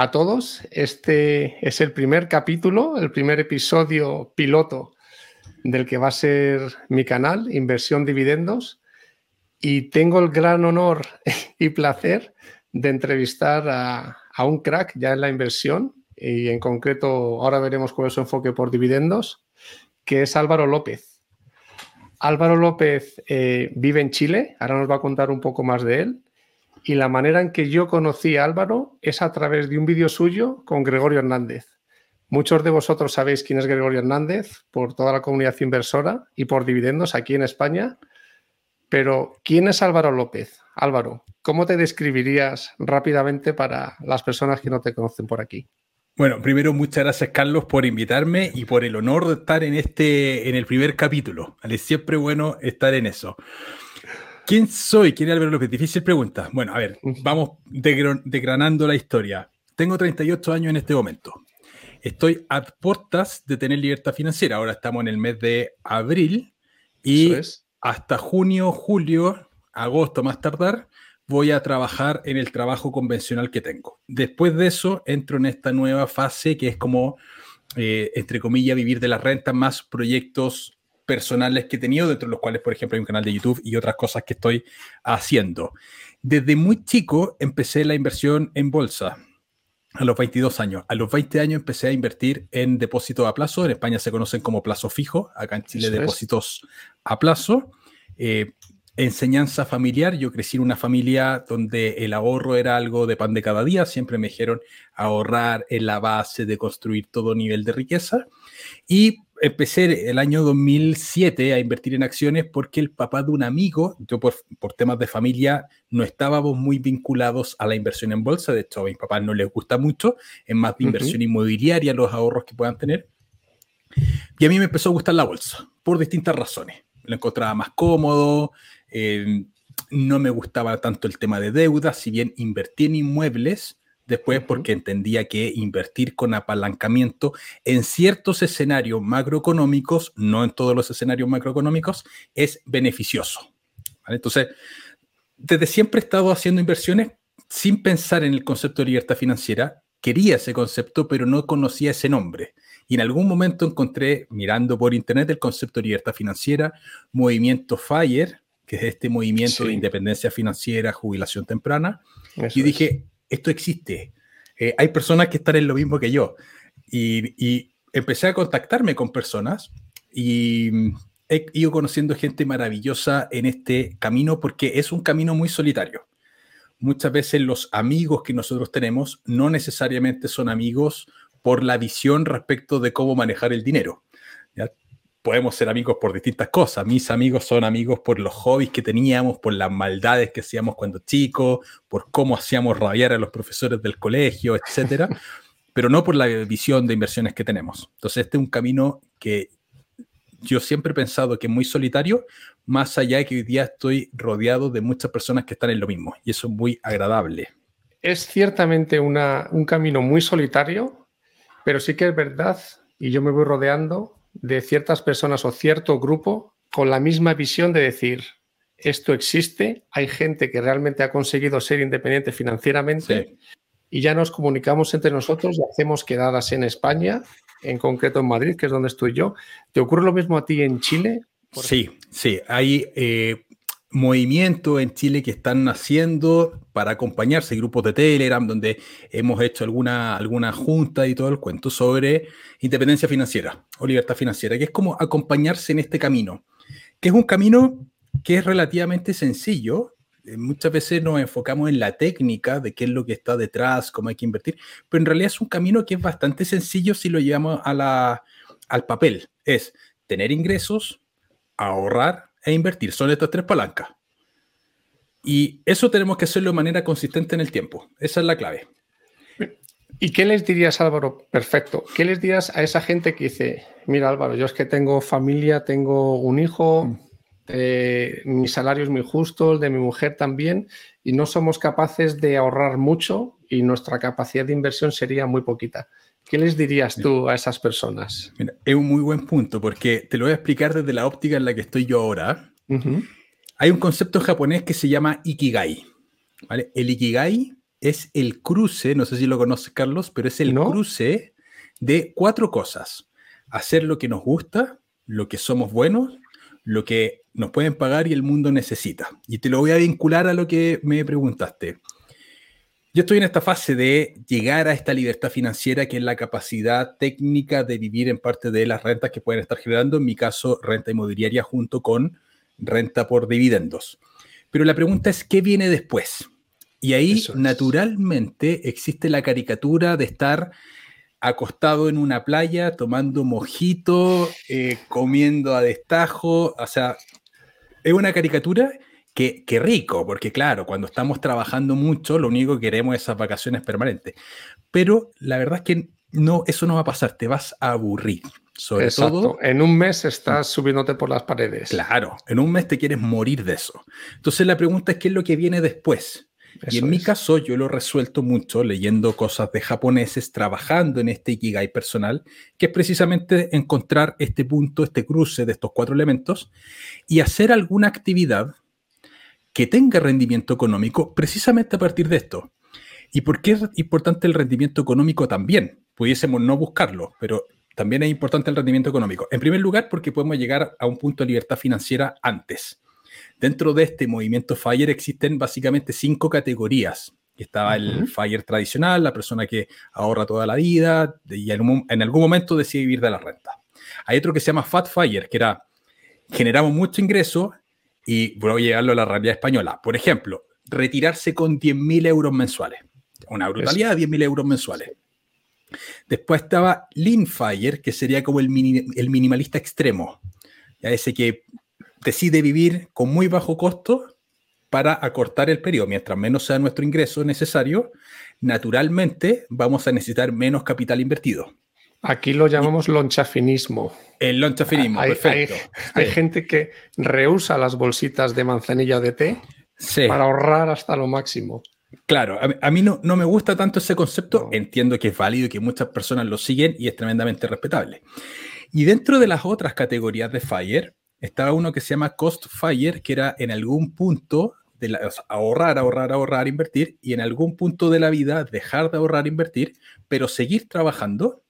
a todos. Este es el primer capítulo, el primer episodio piloto del que va a ser mi canal, Inversión Dividendos. Y tengo el gran honor y placer de entrevistar a, a un crack ya en la inversión y en concreto ahora veremos cuál es su enfoque por dividendos, que es Álvaro López. Álvaro López eh, vive en Chile, ahora nos va a contar un poco más de él. Y la manera en que yo conocí a Álvaro es a través de un vídeo suyo con Gregorio Hernández. Muchos de vosotros sabéis quién es Gregorio Hernández por toda la comunidad inversora y por dividendos aquí en España. Pero, ¿quién es Álvaro López? Álvaro, ¿cómo te describirías rápidamente para las personas que no te conocen por aquí? Bueno, primero muchas gracias Carlos por invitarme y por el honor de estar en este, en el primer capítulo. Es siempre bueno estar en eso. ¿Quién soy? ¿Quién es Álvaro López? Difícil pregunta. Bueno, a ver, vamos desgranando la historia. Tengo 38 años en este momento. Estoy a puertas de tener libertad financiera. Ahora estamos en el mes de abril y hasta junio, julio, agosto más tardar, voy a trabajar en el trabajo convencional que tengo. Después de eso, entro en esta nueva fase que es como, eh, entre comillas, vivir de las rentas más proyectos personales que he tenido, dentro de los cuales, por ejemplo, hay un canal de YouTube y otras cosas que estoy haciendo. Desde muy chico empecé la inversión en bolsa. A los 22 años. A los 20 años empecé a invertir en depósitos a plazo. En España se conocen como plazo fijo. Acá en Chile, depósitos a plazo. Eh, enseñanza familiar. Yo crecí en una familia donde el ahorro era algo de pan de cada día. Siempre me dijeron ahorrar en la base de construir todo nivel de riqueza. Y empecé el año 2007 a invertir en acciones porque el papá de un amigo, yo por, temas de familia no estábamos muy vinculados a la inversión en bolsa. De hecho, a mi papá no les gusta mucho. Es más de inversión inmobiliaria los ahorros que puedan tener. Y a mí me empezó a gustar la bolsa por distintas razones. Lo encontraba más cómodo, eh, no me gustaba tanto el tema de deuda, si bien invertí en inmuebles, después porque entendía que invertir con apalancamiento en ciertos escenarios macroeconómicos, no en todos los escenarios macroeconómicos, es beneficioso. Entonces, desde siempre he estado haciendo inversiones sin pensar en el concepto de libertad financiera. Quería ese concepto, pero no conocía ese nombre. Y en algún momento encontré, mirando por internet, el concepto de libertad financiera, movimiento FIRE, que es este movimiento de independencia financiera, jubilación temprana. y dije, esto existe. Eh, hay personas que están en lo mismo que yo. Y, empecé a contactarme con personas y mm, he ido conociendo gente maravillosa en este camino porque es un camino muy solitario. Muchas veces los amigos que nosotros tenemos no necesariamente son amigos por la visión respecto de cómo manejar el dinero podemos ser amigos por distintas cosas. Mis amigos son amigos por los hobbies que teníamos, por las maldades que hacíamos cuando chicos, por cómo hacíamos rabiar a los profesores del colegio, etcétera, pero no por la visión de inversiones que tenemos. Entonces, este es un camino que yo siempre he pensado que es muy solitario, más allá de que hoy día estoy rodeado de muchas personas que están en lo mismo, y eso es muy agradable. Es ciertamente un camino muy solitario, pero sí que es verdad, y yo me voy rodeando de ciertas personas o cierto grupo con la misma visión de decir, esto existe, hay gente que realmente ha conseguido ser independiente financieramente y ya nos comunicamos entre nosotros y hacemos quedadas en España, en concreto en Madrid, que es donde estoy yo. ¿Te ocurre lo mismo a ti en Chile? Sí, sí, hay eh, movimiento en Chile que están haciendo para acompañarse, grupos de Telegram, donde hemos hecho alguna, alguna junta y todo el cuento sobre independencia financiera o libertad financiera, que es como acompañarse en este camino, que es un camino que es relativamente sencillo. Eh, muchas veces nos enfocamos en la técnica de qué es lo que está detrás, cómo hay que invertir, pero en realidad es un camino que es bastante sencillo si lo llevamos a la, al papel. Es tener ingresos, ahorrar, e invertir. Son estas tres palancas. Y eso tenemos que hacerlo de manera consistente en el tiempo. Esa es la clave. ¿Y qué les dirías, Álvaro? Perfecto. ¿Qué les dirías a esa gente que dice, mira, Álvaro, yo es que tengo familia, tengo un hijo, eh, mi salario es muy justo, el de mi mujer también, y no somos capaces de ahorrar mucho y nuestra capacidad de inversión sería muy poquita? ¿Qué les dirías tú a esas personas? es un muy buen punto porque te lo voy a explicar desde la óptica en la que estoy yo ahora. Hay un concepto japonés que se llama Ikigai. El Ikigai es el cruce, no sé si lo conoces Carlos, pero es el cruce de cuatro cosas. Hacer lo que nos gusta, lo que somos buenos, lo que nos pueden pagar y el mundo necesita. Y te lo voy a vincular a lo que me preguntaste. Yo estoy en esta fase de llegar a esta libertad financiera, que es la capacidad técnica de vivir en parte de las rentas que pueden estar generando, en mi caso, renta inmobiliaria junto con renta por dividendos. Pero la pregunta es, ¿qué viene después? Y ahí, naturalmente, existe la caricatura de estar acostado en una playa, tomando mojito, eh, comiendo a destajo. O sea, es una caricatura que, rico, porque claro, cuando estamos trabajando mucho, lo único que queremos es esas vacaciones permanentes. Pero la verdad es que no, eso no va a pasar, te vas a aburrir. Sobre Exacto. todo. En un mes estás subiéndote por las paredes. Claro, en un mes te quieres morir de eso. Entonces la pregunta es: ¿qué es lo que viene después? y en mi caso, yo lo he resuelto mucho leyendo cosas de japoneses, trabajando en este Ikigai personal, que es precisamente encontrar este punto, este cruce de estos cuatro elementos y hacer alguna actividad que tenga rendimiento económico precisamente a partir de esto. ¿Y por qué es importante el rendimiento económico también? Pudiésemos no buscarlo, pero también es importante el rendimiento económico. En primer lugar, porque podemos llegar a un punto de libertad financiera antes. Dentro de este movimiento FIRE existen básicamente cinco categorías. Estaba el FIRE tradicional, la persona que ahorra toda la vida y en, algún momento decide vivir de la renta. Hay otro que se llama Fat FIRE, que era generamos mucho ingreso y voy a llevarlo a la realidad española. Por ejemplo, retirarse con 10.000 euros mensuales. Una brutalidad de 10.000 euros mensuales. Después estaba Lean Fire, que sería como el, el minimalista extremo. Ya ese que decide vivir con muy bajo costo para acortar el periodo. Mientras menos sea nuestro ingreso necesario, naturalmente vamos a necesitar menos capital invertido. Aquí lo llamamos lonchafinismo. El lonchafinismo, hay, perfecto. Hay, gente que rehúsa las bolsitas de manzanilla de té para ahorrar hasta lo máximo. Claro, a, mí no, no, me gusta tanto ese concepto. Entiendo que es válido y que muchas personas lo siguen y es tremendamente respetable. Y dentro de las otras categorías de FIRE, estaba uno que se llama Cost Fire, que era en algún punto de ahorrar, ahorrar, ahorrar, invertir, y en algún punto de la vida dejar de ahorrar, invertir, pero seguir trabajando.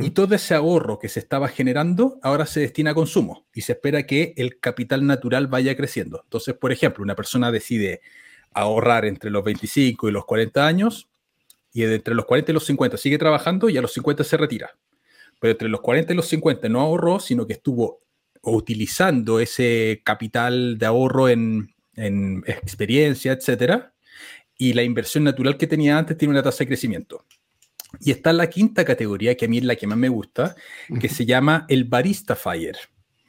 Y todo ese ahorro que se estaba generando ahora se destina a consumo y se espera que el capital natural vaya creciendo. Entonces, por ejemplo, una persona decide ahorrar entre los 25 y los 40 años y entre los 40 y los 50 sigue trabajando y a los 50 se retira. Pero entre los 40 y los 50 no ahorró, sino que estuvo utilizando ese capital de ahorro en, experiencia, etcétera, y la inversión natural que tenía antes tiene una tasa de crecimiento. Y está la quinta categoría, que a mí es la que más me gusta, que se llama el barista fire,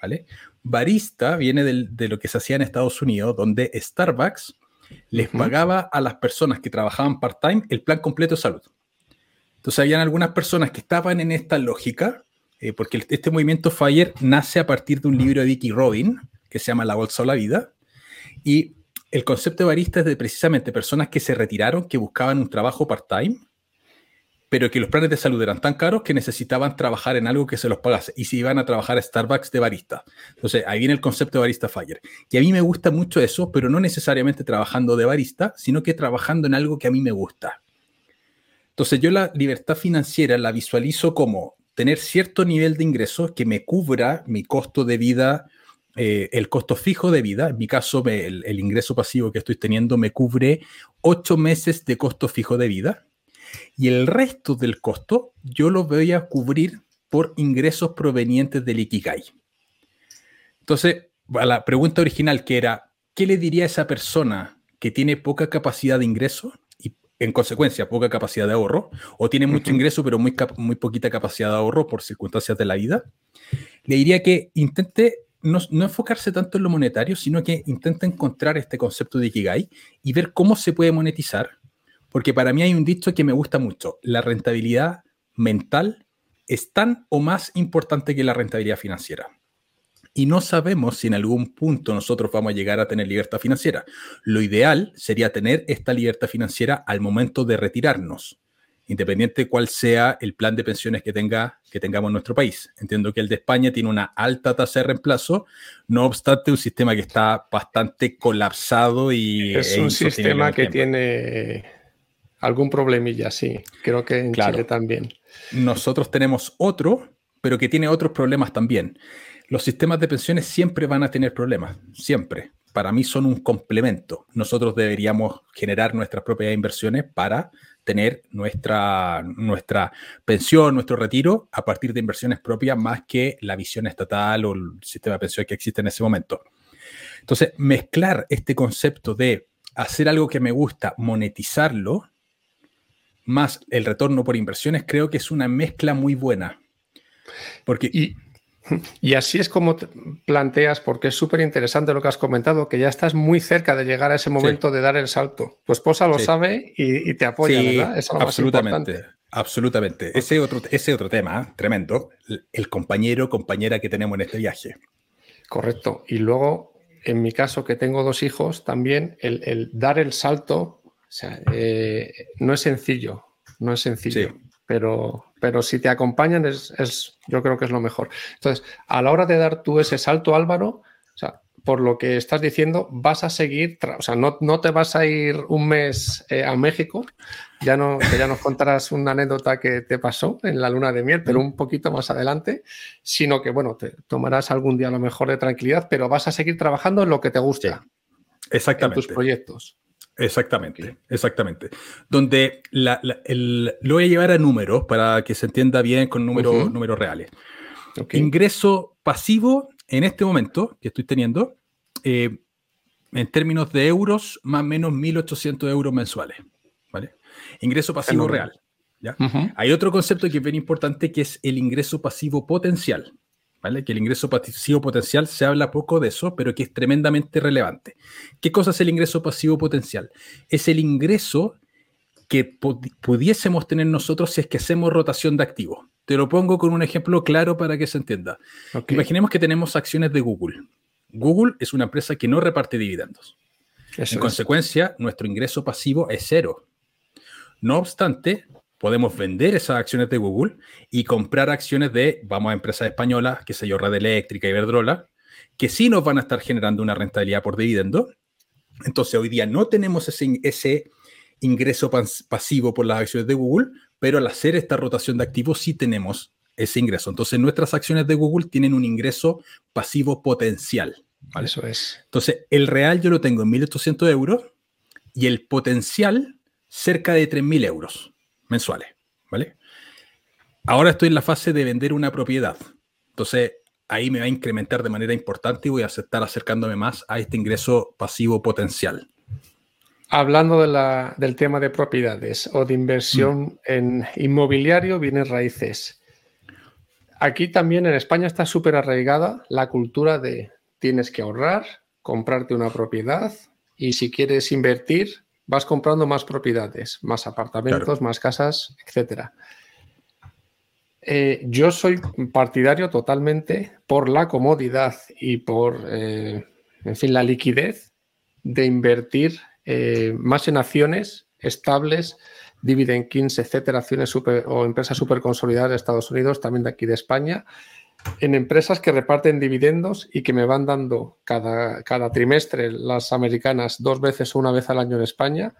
¿vale? Barista viene de lo que se hacía en Estados Unidos, donde Starbucks les pagaba a las personas que trabajaban part-time el plan completo de salud. Entonces, habían algunas personas que estaban en esta lógica eh, porque este movimiento FIRE nace a partir de un libro de Vicky Robin que se llama La Bolsa o la Vida. Y el concepto de barista es de precisamente personas que se retiraron, que buscaban un trabajo part-time, pero que los planes de salud eran tan caros que necesitaban trabajar en algo que se los pagase y se iban a trabajar a Starbucks de barista. Entonces, ahí viene el concepto de barista fire. Y a mí me gusta mucho eso, pero no necesariamente trabajando de barista, sino que trabajando en algo que a mí me gusta. Entonces, yo la libertad financiera la visualizo como tener cierto nivel de ingresos que me cubra mi costo de vida, eh, el costo fijo de vida. En mi caso, el, ingreso pasivo que estoy teniendo me cubre ocho meses de costo fijo de vida. Y el resto del costo yo lo voy a cubrir por ingresos provenientes del Ikigai. Entonces, a la pregunta original que era, ¿qué le diría a esa persona que tiene poca capacidad de ingreso? en consecuencia, poca capacidad de ahorro, o tiene mucho ingreso, pero muy, muy poquita capacidad de ahorro por circunstancias de la vida, le diría que intente no, enfocarse tanto en lo monetario, sino que intente encontrar este concepto de Ikigai y ver cómo se puede monetizar, porque para mí hay un dicho que me gusta mucho, la rentabilidad mental es tan o más importante que la rentabilidad financiera y no sabemos si en algún punto nosotros vamos a llegar a tener libertad financiera. Lo ideal sería tener esta libertad financiera al momento de retirarnos, independiente de cuál sea el plan de pensiones que, tenga, que tengamos en nuestro país. Entiendo que el de España tiene una alta tasa de reemplazo, no obstante un sistema que está bastante colapsado y... Es un sistema que tiene algún problemilla, sí. Creo que en Chile también. Nosotros tenemos otro, pero que tiene otros problemas también. Los sistemas de pensiones siempre van a tener problemas, siempre. Para mí son un complemento. Nosotros deberíamos generar nuestras propias inversiones para tener nuestra, nuestra pensión, nuestro retiro a partir de inversiones propias más que la visión estatal o el sistema de pensiones que existe en ese momento. Entonces, mezclar este concepto de hacer algo que me gusta, monetizarlo, más el retorno por inversiones, creo que es una mezcla muy buena. Porque... Y, y así es como planteas, porque es súper interesante lo que has comentado, que ya estás muy cerca de llegar a ese momento de dar el salto. Tu esposa lo sabe y, te apoya, ¿verdad? Es absolutamente. Absolutamente. Ese otro, ese otro tema ¿eh? tremendo, el compañero, compañera que tenemos en este viaje. Correcto. Y luego, en mi caso, que tengo dos hijos, también el, dar el salto, eh, no es sencillo, no es sencillo pero, pero si te acompañan es, es, yo creo que es lo mejor. Entonces, a la hora de dar tú ese salto, Álvaro, o sea, por lo que estás diciendo, vas a seguir, o sea, no, no, te vas a ir un mes eh, a México, ya no, que ya nos contarás una anécdota que te pasó en la luna de miel, pero un poquito más adelante, sino que, bueno, te tomarás algún día a lo mejor de tranquilidad, pero vas a seguir trabajando en lo que te gusta. exactamente. En tus proyectos. Exactamente, exactamente. Donde lo voy a llevar a números para que se entienda bien con números, números reales. Ingreso pasivo en este momento que estoy teniendo, eh, en términos de euros, más o menos 1.800 euros mensuales. ¿vale? Ingreso pasivo real. ¿ya? Hay otro concepto que es bien importante que es el ingreso pasivo potencial. Que el ingreso pasivo potencial se habla poco de eso, pero que es tremendamente relevante. ¿Qué cosa es el ingreso pasivo potencial? Es el ingreso que pudiésemos tener nosotros si es que hacemos rotación de activos. Te lo pongo con un ejemplo claro para que se entienda. Imaginemos que tenemos acciones de Google. Google es una empresa que no reparte dividendos. en consecuencia, nuestro ingreso pasivo es cero. No obstante, podemos vender esas acciones de Google y comprar acciones de, vamos a empresas españolas, que se yo, Red Eléctrica, Iberdrola, que sí nos van a estar generando una rentabilidad por dividendo. Entonces, hoy día no tenemos ese, ese ingreso pasivo por las acciones de Google, pero al hacer esta rotación de activos sí tenemos ese ingreso. Entonces, nuestras acciones de Google tienen un ingreso pasivo potencial. Eso es. Entonces, el real yo lo tengo en 1.800 euros y el potencial cerca de 3.000 euros mensuales, ¿vale? Ahora estoy en la fase de vender una propiedad. Entonces, ahí me va a incrementar de manera importante y voy a estar acercándome más a este ingreso pasivo potencial. Hablando del tema de propiedades o de inversión mm. en inmobiliario, bienes raíces. Aquí también en España está súper arraigada la cultura de tienes que ahorrar, comprarte una propiedad y si quieres invertir, vas comprando más propiedades, más apartamentos, más casas, etc. Eh, yo soy partidario totalmente por la comodidad y por, eh, en fin, la liquidez de invertir eh, más en acciones estables, dividend kings, etcétera, acciones super, o empresas super consolidadas de Estados Unidos, también de aquí de España, en empresas que reparten dividendos y que me van dando cada, cada trimestre, las americanas, dos veces o una vez al año en España,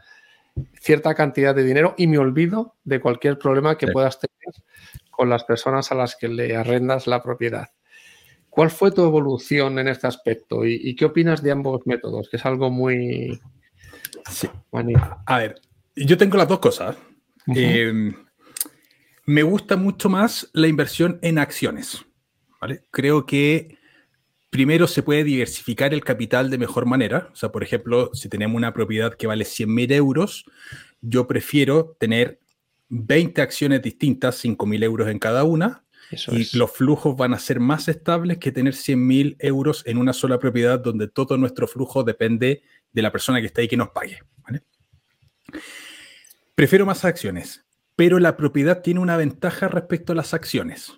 cierta cantidad de dinero y me olvido de cualquier problema que puedas tener con las personas a las que le arrendas la propiedad. ¿Cuál fue tu evolución en este aspecto y, qué opinas de ambos métodos? Que es algo muy... Sí. A ver, yo tengo las dos cosas. Eh, me gusta mucho más la inversión en acciones. Creo que primero se puede diversificar el capital de mejor manera. O sea, por ejemplo, si tenemos una propiedad que vale 100 mil euros, yo prefiero tener 20 acciones distintas, 5 mil euros en cada una, y los flujos van a ser más estables que tener 100 mil euros en una sola propiedad donde todo nuestro flujo depende de la persona que está ahí que nos pague. Prefiero más acciones, pero la propiedad tiene una ventaja respecto a las acciones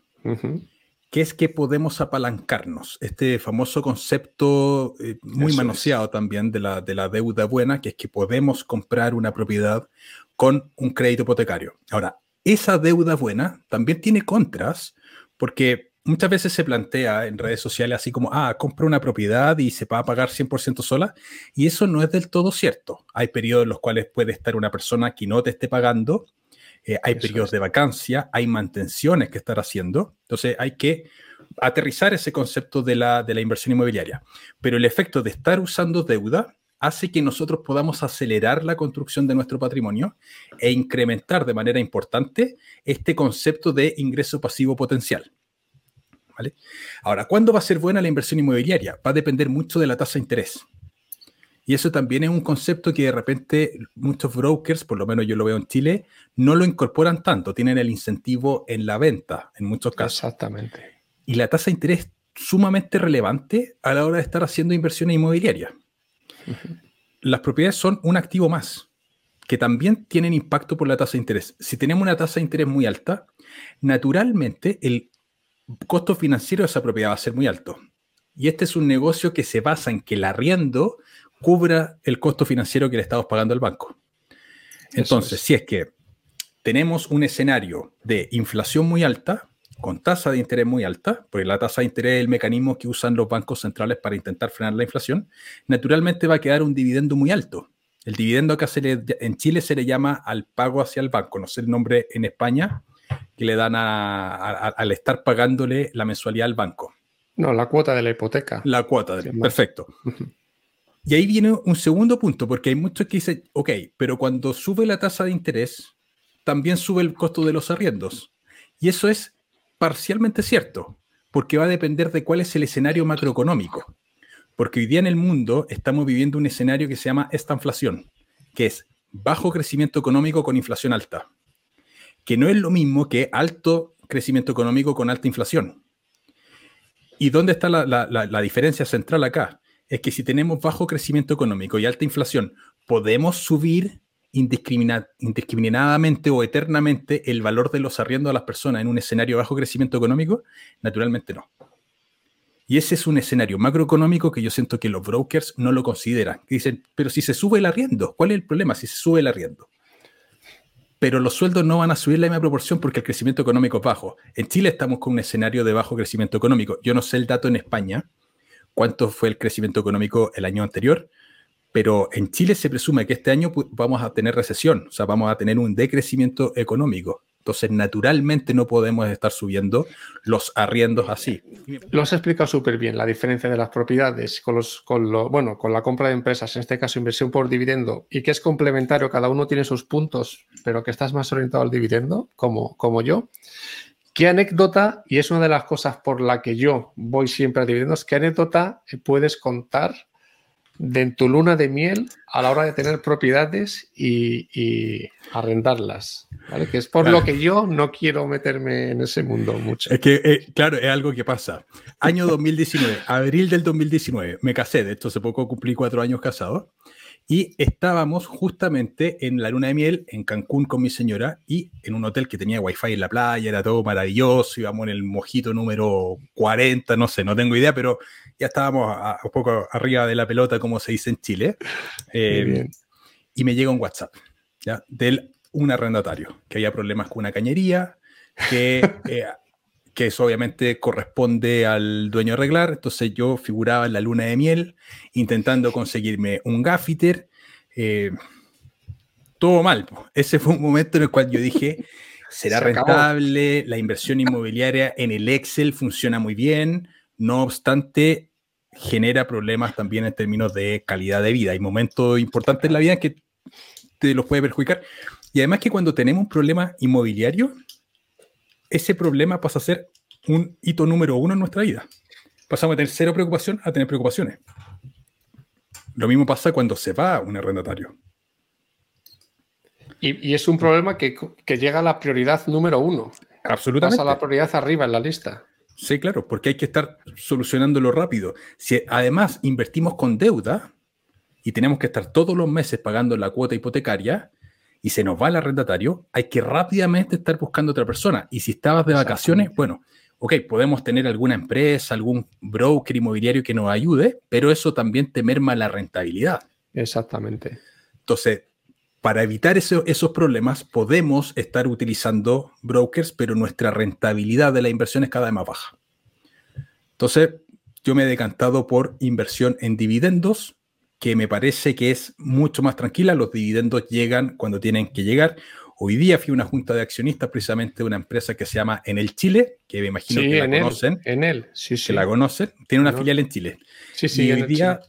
que es que podemos apalancarnos. Este famoso concepto eh, muy manoseado también de la, de la deuda buena, que es que podemos comprar una propiedad con un crédito hipotecario. Ahora, esa deuda buena también tiene contras, porque muchas veces se plantea en redes sociales así como, ah, compra una propiedad y se va a pagar 100% sola. Y eso no es del todo cierto. Hay periodos en los cuales puede estar una persona que no te esté pagando. Eh, hay periodos de vacancia, hay mantenciones que estar haciendo. Entonces hay que aterrizar ese concepto de la, de la inversión inmobiliaria. Pero el efecto de estar usando deuda hace que nosotros podamos acelerar la construcción de nuestro patrimonio e incrementar de manera importante este concepto de ingreso pasivo potencial. ¿Vale? Ahora, ¿cuándo va a ser buena la inversión inmobiliaria? Va a depender mucho de la tasa de interés. Y eso también es un concepto que de repente muchos brokers, por lo menos yo lo veo en Chile, no lo incorporan tanto. Tienen el incentivo en la venta, en muchos casos. Exactamente. Y la tasa de interés es sumamente relevante a la hora de estar haciendo inversiones inmobiliarias. Las propiedades son un activo más, que también tienen impacto por la tasa de interés. Si tenemos una tasa de interés muy alta, naturalmente el costo financiero de esa propiedad va a ser muy alto. Y este es un negocio que se basa en que el arriendo cubra el costo financiero que le estamos pagando al banco. Entonces, si es que tenemos un escenario de inflación muy alta, con tasa de interés muy alta, porque la tasa de interés es el mecanismo que usan los bancos centrales para intentar frenar la inflación, naturalmente va a quedar un dividendo muy alto. El dividendo acá se le, en Chile se le llama al pago hacia el banco, no sé el nombre en España, que le dan al estar pagándole la mensualidad al banco. No, la cuota de la hipoteca. La cuota, de, perfecto. Y ahí viene un segundo punto, porque hay muchos que dicen, ok, pero cuando sube la tasa de interés, también sube el costo de los arriendos. Y eso es parcialmente cierto, porque va a depender de cuál es el escenario macroeconómico. Porque hoy día en el mundo estamos viviendo un escenario que se llama esta inflación, que es bajo crecimiento económico con inflación alta, que no es lo mismo que alto crecimiento económico con alta inflación. ¿Y dónde está la, la diferencia central acá? Es que si tenemos bajo crecimiento económico y alta inflación, podemos subir indiscriminadamente o eternamente el valor de los arriendos a las personas en un escenario de bajo crecimiento económico? Naturalmente no. Y ese es un escenario macroeconómico que yo siento que los brokers no lo consideran. Dicen, pero si se sube el arriendo, ¿cuál es el problema si se sube el arriendo? Pero los sueldos no van a subir la misma proporción porque el crecimiento económico es bajo. En Chile estamos con un escenario de bajo crecimiento económico. Yo no sé el dato en España, cuánto fue el crecimiento económico el año anterior, pero en Chile se presume que este año vamos a tener recesión, o sea, vamos a tener un decrecimiento económico. Entonces, naturalmente no podemos estar subiendo los arriendos así. Lo has explicado súper bien, la diferencia de las propiedades con, los, con, lo, bueno, con la compra de empresas, en este caso inversión por dividendo, y que es complementario, cada uno tiene sus puntos, pero que estás más orientado al dividendo, como, como yo. ¿Qué anécdota, y es una de las cosas por la que yo voy siempre a dividendos, qué anécdota puedes contar de tu luna de miel a la hora de tener propiedades y, arrendarlas, ¿vale? Que es por lo que yo no quiero meterme en ese mundo mucho. Es que, eh, claro, es algo que pasa. Año 2019, abril del 2019, me casé, de esto hace poco cumplí cuatro años casado, y estábamos justamente en la luna de miel en Cancún con mi señora y en un hotel que tenía wifi en la playa, era todo maravilloso, íbamos en el mojito número 40, no sé, no tengo idea, pero ya estábamos un poco arriba de la pelota, como se dice en Chile. Eh, y me llega un WhatsApp ¿ya? de un arrendatario, que había problemas con una cañería, que... Eh, que eso obviamente corresponde al dueño arreglar. Entonces yo figuraba en la luna de miel intentando conseguirme un gaffiter. Eh, todo mal. Ese fue un momento en el cual yo dije, será rentable, la inversión inmobiliaria en el Excel funciona muy bien, no obstante, genera problemas también en términos de calidad de vida. Hay momentos importantes en la vida que te los puede perjudicar. Y además que cuando tenemos un problema inmobiliario, ese problema pasa a ser un hito número uno en nuestra vida. Pasamos de tener cero preocupación a tener preocupaciones. Lo mismo pasa cuando se va un arrendatario. Y, es un problema que, llega a la prioridad número uno. Absolutamente. Pasa a la prioridad arriba en la lista. Sí, claro, porque hay que estar solucionándolo rápido. Si además invertimos con deuda y tenemos que estar todos los meses pagando la cuota hipotecaria, y se nos va el arrendatario, hay que rápidamente estar buscando otra persona. Y si estabas de vacaciones, bueno, ok, podemos tener alguna empresa, algún broker inmobiliario que nos ayude, pero eso también te merma la rentabilidad. Exactamente. Entonces, para evitar esos problemas, podemos estar utilizando brokers, pero nuestra rentabilidad de la inversión es cada vez más baja. Entonces, yo me he decantado por inversión en dividendos, que me parece que es mucho más tranquila. Los dividendos llegan cuando tienen que llegar. Hoy día fui a una junta de accionistas precisamente de una empresa que se llama Enel Chile, que me imagino que la conocen. Enel, sí, sí. Que la conocen. Tiene una filial en Chile. Sí, sí. Y hoy, día,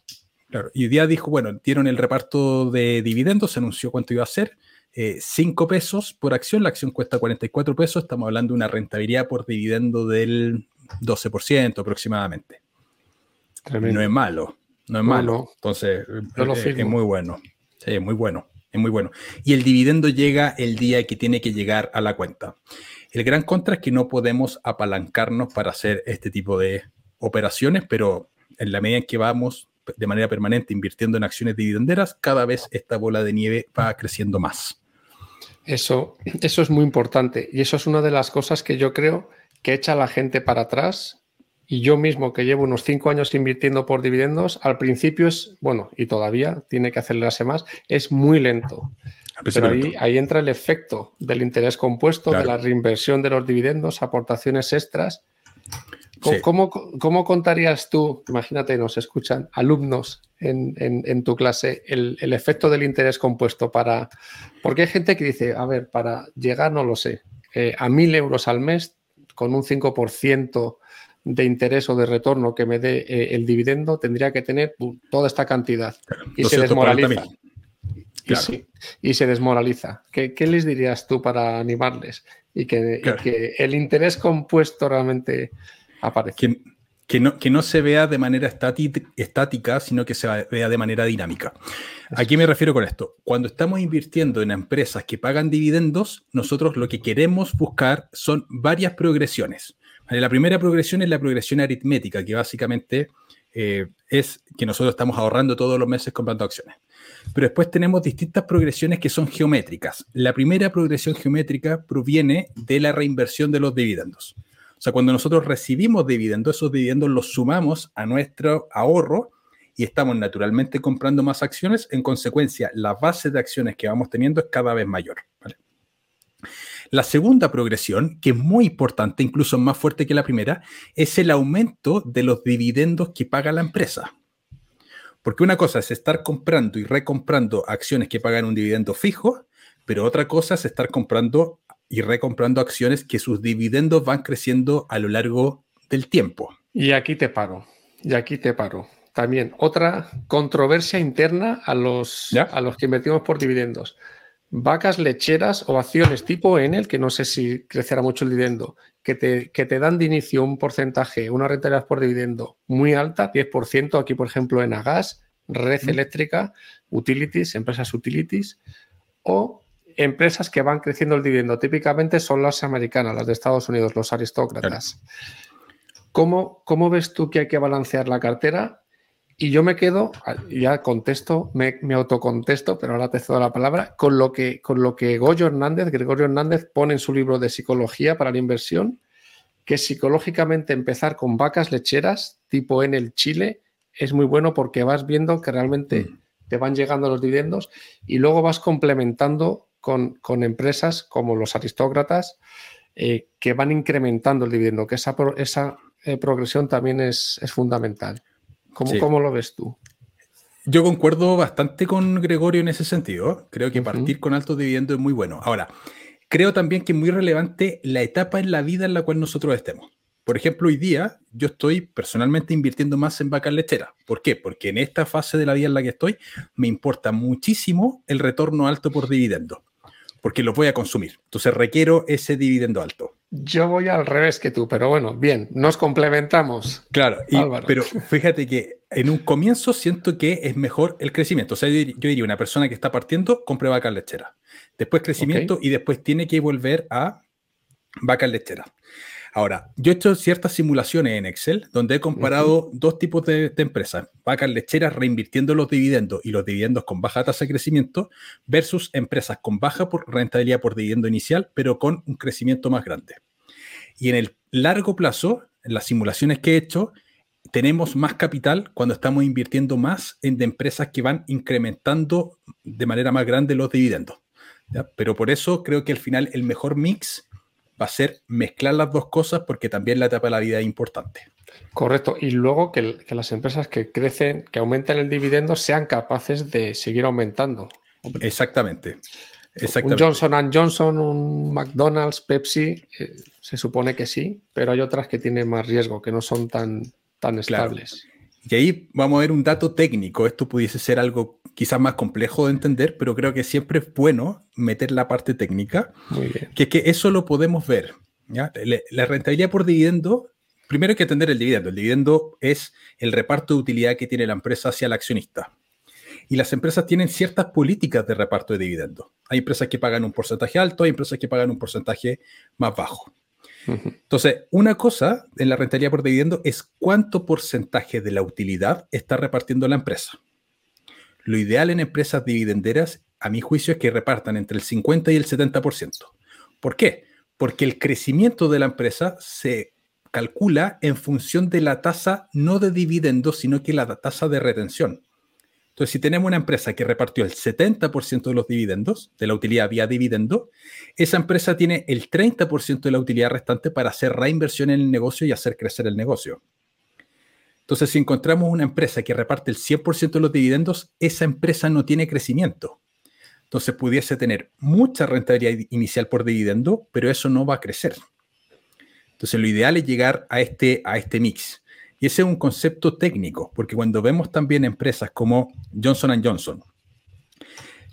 claro, y hoy día dijo, bueno, dieron el reparto de dividendos, se anunció cuánto iba a ser. 5 eh, pesos por acción, la acción cuesta 44 pesos, estamos hablando de una rentabilidad por dividendo del 12% aproximadamente. No es malo, no es malo. Entonces, eh, es, muy bueno. Sí, es muy bueno, es muy bueno. Y el dividendo llega el día que tiene que llegar a la cuenta. El gran contra es que no podemos apalancarnos para hacer este tipo de operaciones, pero en la medida en que vamos de manera permanente invirtiendo en acciones dividenderas, cada vez esta bola de nieve va creciendo más. Eso, eso es muy importante y eso es una de las cosas que yo creo que echa a la gente para atrás y yo mismo que llevo unos cinco años invirtiendo por dividendos, al principio es, bueno, y todavía tiene que acelerarse más, es muy lento. Pero ahí, ahí, entra el efecto del interés compuesto, de la reinversión de los dividendos, aportaciones extras. ¿Cómo, cómo, contarías tú, imagínate, nos escuchan alumnos en, en, tu clase, el, el, efecto del interés compuesto para... Porque hay gente que dice, a ver, para llegar, no lo sé, eh, a mil euros al mes con un 5% de interés o de retorno que me dé eh, el dividendo, tendría que tener toda esta cantidad. y se desmoraliza. Y, se desmoraliza. ¿Qué, les dirías tú para animarles? Y que, que el interés compuesto realmente aparezca. Que, no, que no se vea de manera estática, sino que se vea de manera dinámica. ¿A qué me refiero con esto? Cuando estamos invirtiendo en empresas que pagan dividendos, nosotros lo que queremos buscar son varias progresiones. La primera progresión es la progresión aritmética, que básicamente eh, es que nosotros estamos ahorrando todos los meses comprando acciones. Pero después tenemos distintas progresiones que son geométricas. La primera progresión geométrica proviene de la reinversión de los dividendos. O sea, cuando nosotros recibimos dividendos, esos dividendos los sumamos a nuestro ahorro y estamos naturalmente comprando más acciones. En consecuencia, la base de acciones que vamos teniendo es cada vez mayor. La segunda progresión, que es muy importante, incluso más fuerte que la primera, es el aumento de los dividendos que paga la empresa. Porque una cosa es estar comprando y recomprando acciones que pagan un dividendo fijo, pero otra cosa es estar comprando y recomprando acciones que sus dividendos van creciendo a lo largo del tiempo. Y aquí te paro, y aquí te paro. También otra controversia interna a los, a los que invertimos por dividendos vacas lecheras o acciones tipo Enel, que no sé si crecerá mucho el dividendo, que te, que te dan de inicio un porcentaje, una rentabilidad por dividendo muy alta, 10%, aquí por ejemplo en Agas, red eléctrica, utilities, empresas utilities, o empresas que van creciendo el dividendo. Típicamente son las americanas, las de Estados Unidos, los aristócratas. ¿Cómo, ¿Cómo ves tú que hay que balancear la cartera y yo me quedo, ya contesto, me, me, autocontesto, pero ahora te cedo la palabra, con lo, que, con lo que Goyo Hernández, Gregorio Hernández, pone en su libro de psicología para la inversión, que psicológicamente empezar con vacas lecheras, tipo en el Chile, es muy bueno porque vas viendo que realmente mm. te van llegando los dividendos y luego vas complementando con, con empresas como los aristócratas eh, que van incrementando el dividendo, que esa, esa eh, progresión también es, es fundamental. ¿Cómo, lo ves tú? Yo concuerdo bastante con Gregorio en ese sentido. Creo que partir con altos dividendos es muy bueno. Ahora, creo también que es muy relevante la etapa en la vida en la cual nosotros estemos. Por ejemplo, hoy día yo estoy personalmente invirtiendo más en vacas lecheras. ¿Por qué? Porque en esta fase de la vida en la que estoy me importa muchísimo el retorno alto por dividendo, porque lo voy a consumir. Entonces requiero ese dividendo alto. Yo voy al revés que tú, pero bueno, bien, nos complementamos. Claro, pero fíjate que en un comienzo siento que es mejor el crecimiento. O sea, yo diría, una persona que está partiendo, compre vacas lecheras. Después crecimiento y después tiene que volver a vacas lecheras. Ahora, yo he hecho ciertas simulaciones en Excel donde he comparado dos tipos de, de, empresas, vacas lecheras reinvirtiendo los dividendos y los dividendos con baja tasa de crecimiento versus empresas con baja por rentabilidad por dividendo inicial, pero con un crecimiento más grande. Y en el largo plazo, en las simulaciones que he hecho, tenemos más capital cuando estamos invirtiendo más en de empresas que van incrementando de manera más grande los dividendos. Pero por eso creo que al final el mejor mix va a ser mezclar las dos cosas porque también la etapa de la vida es importante. Correcto. Y luego que, las empresas que crecen, que aumentan el dividendo, sean capaces de seguir aumentando. Exactamente. Un Johnson Johnson, un McDonald's, Pepsi, eh, se supone que sí, pero hay otras que tienen más riesgo, que no son tan, tan estables. Y ahí vamos a ver un dato técnico. Esto pudiese ser algo quizás más complejo de entender, pero creo que siempre es bueno meter la parte técnica. Muy bien. Que, que eso lo podemos ver. La rentabilidad por dividendo, primero hay que entender el dividendo. El dividendo es el reparto de utilidad que tiene la empresa hacia el accionista. Y las empresas tienen ciertas políticas de reparto de dividendos. Hay empresas que pagan un porcentaje alto, hay empresas que pagan un porcentaje más bajo. Entonces, una cosa en la rentabilidad por dividendo es cuánto porcentaje de la utilidad está repartiendo la empresa. Lo ideal en empresas dividenderas, a mi juicio, es que repartan entre el 50 y el 70%. ¿Por qué? Porque el crecimiento de la empresa se calcula en función de la tasa no de dividendos, sino que la tasa de retención. Entonces, si tenemos una empresa que repartió el 70% de los dividendos, de la utilidad vía dividendo, esa empresa tiene el 30% de la utilidad restante para hacer reinversión en el negocio y hacer crecer el negocio. Entonces, si encontramos una empresa que reparte el 100% de los dividendos, esa empresa no tiene crecimiento. Entonces, pudiese tener mucha rentabilidad inicial por dividendo, pero eso no va a crecer. Entonces, lo ideal es llegar a este, a este mix. Y ese es un concepto técnico, porque cuando vemos también empresas como Johnson Johnson,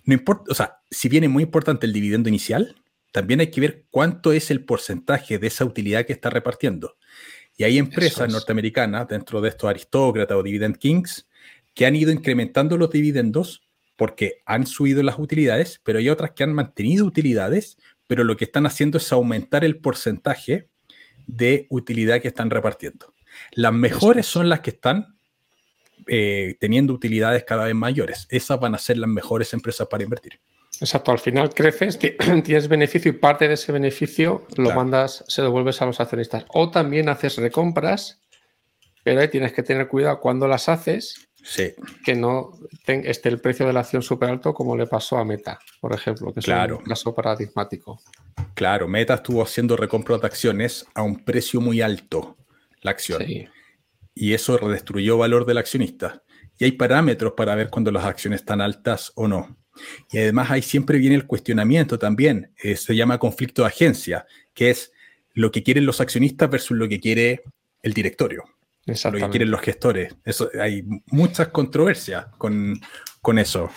no importa, o sea, si bien es muy importante el dividendo inicial, también hay que ver cuánto es el porcentaje de esa utilidad que está repartiendo. Y hay empresas norteamericanas, dentro de estos aristócratas o dividend kings, que han ido incrementando los dividendos porque han subido las utilidades, pero hay otras que han mantenido utilidades, pero lo que están haciendo es aumentar el porcentaje de utilidad que están repartiendo. Las mejores son las que están eh, teniendo utilidades cada vez mayores. Esas van a ser las mejores empresas para invertir. Exacto, al final creces, tienes beneficio y parte de ese beneficio lo mandas, se devuelves a los accionistas. O también haces recompras, pero ahí tienes que tener cuidado cuando las haces, que no esté el precio de la acción súper alto como le pasó a Meta, por ejemplo, que es un caso paradigmático. Claro, Meta estuvo haciendo recompras de acciones a un precio muy alto la acción. Y eso redestruyó valor del accionista. Y hay parámetros para ver cuando las acciones están altas o no. Y además ahí siempre viene el cuestionamiento también. Eh, se llama conflicto de agencia, que es lo que quieren los accionistas versus lo que quiere el directorio. Lo que quieren los gestores. Eso, hay muchas controversias con, con eso.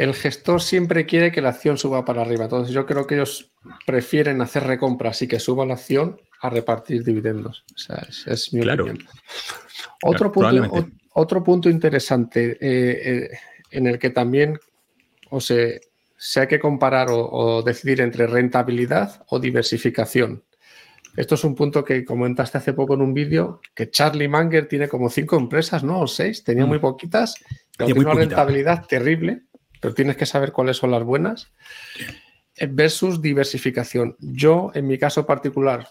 El gestor siempre quiere que la acción suba para arriba. Entonces yo creo que ellos prefieren hacer recompras y que suba la acción a repartir dividendos. O sea, es, mi opinión. Otro, punto, otro punto interesante eh, eh, en el que también o se, se hay que comparar o, decidir entre rentabilidad o diversificación. Esto es un punto que comentaste hace poco en un vídeo, que Charlie Manger tiene como cinco empresas, ¿no? O seis, tenía muy mm. poquitas, pero tiene una rentabilidad terrible, pero tienes que saber cuáles son las buenas. Versus diversificación. Yo, en mi caso particular,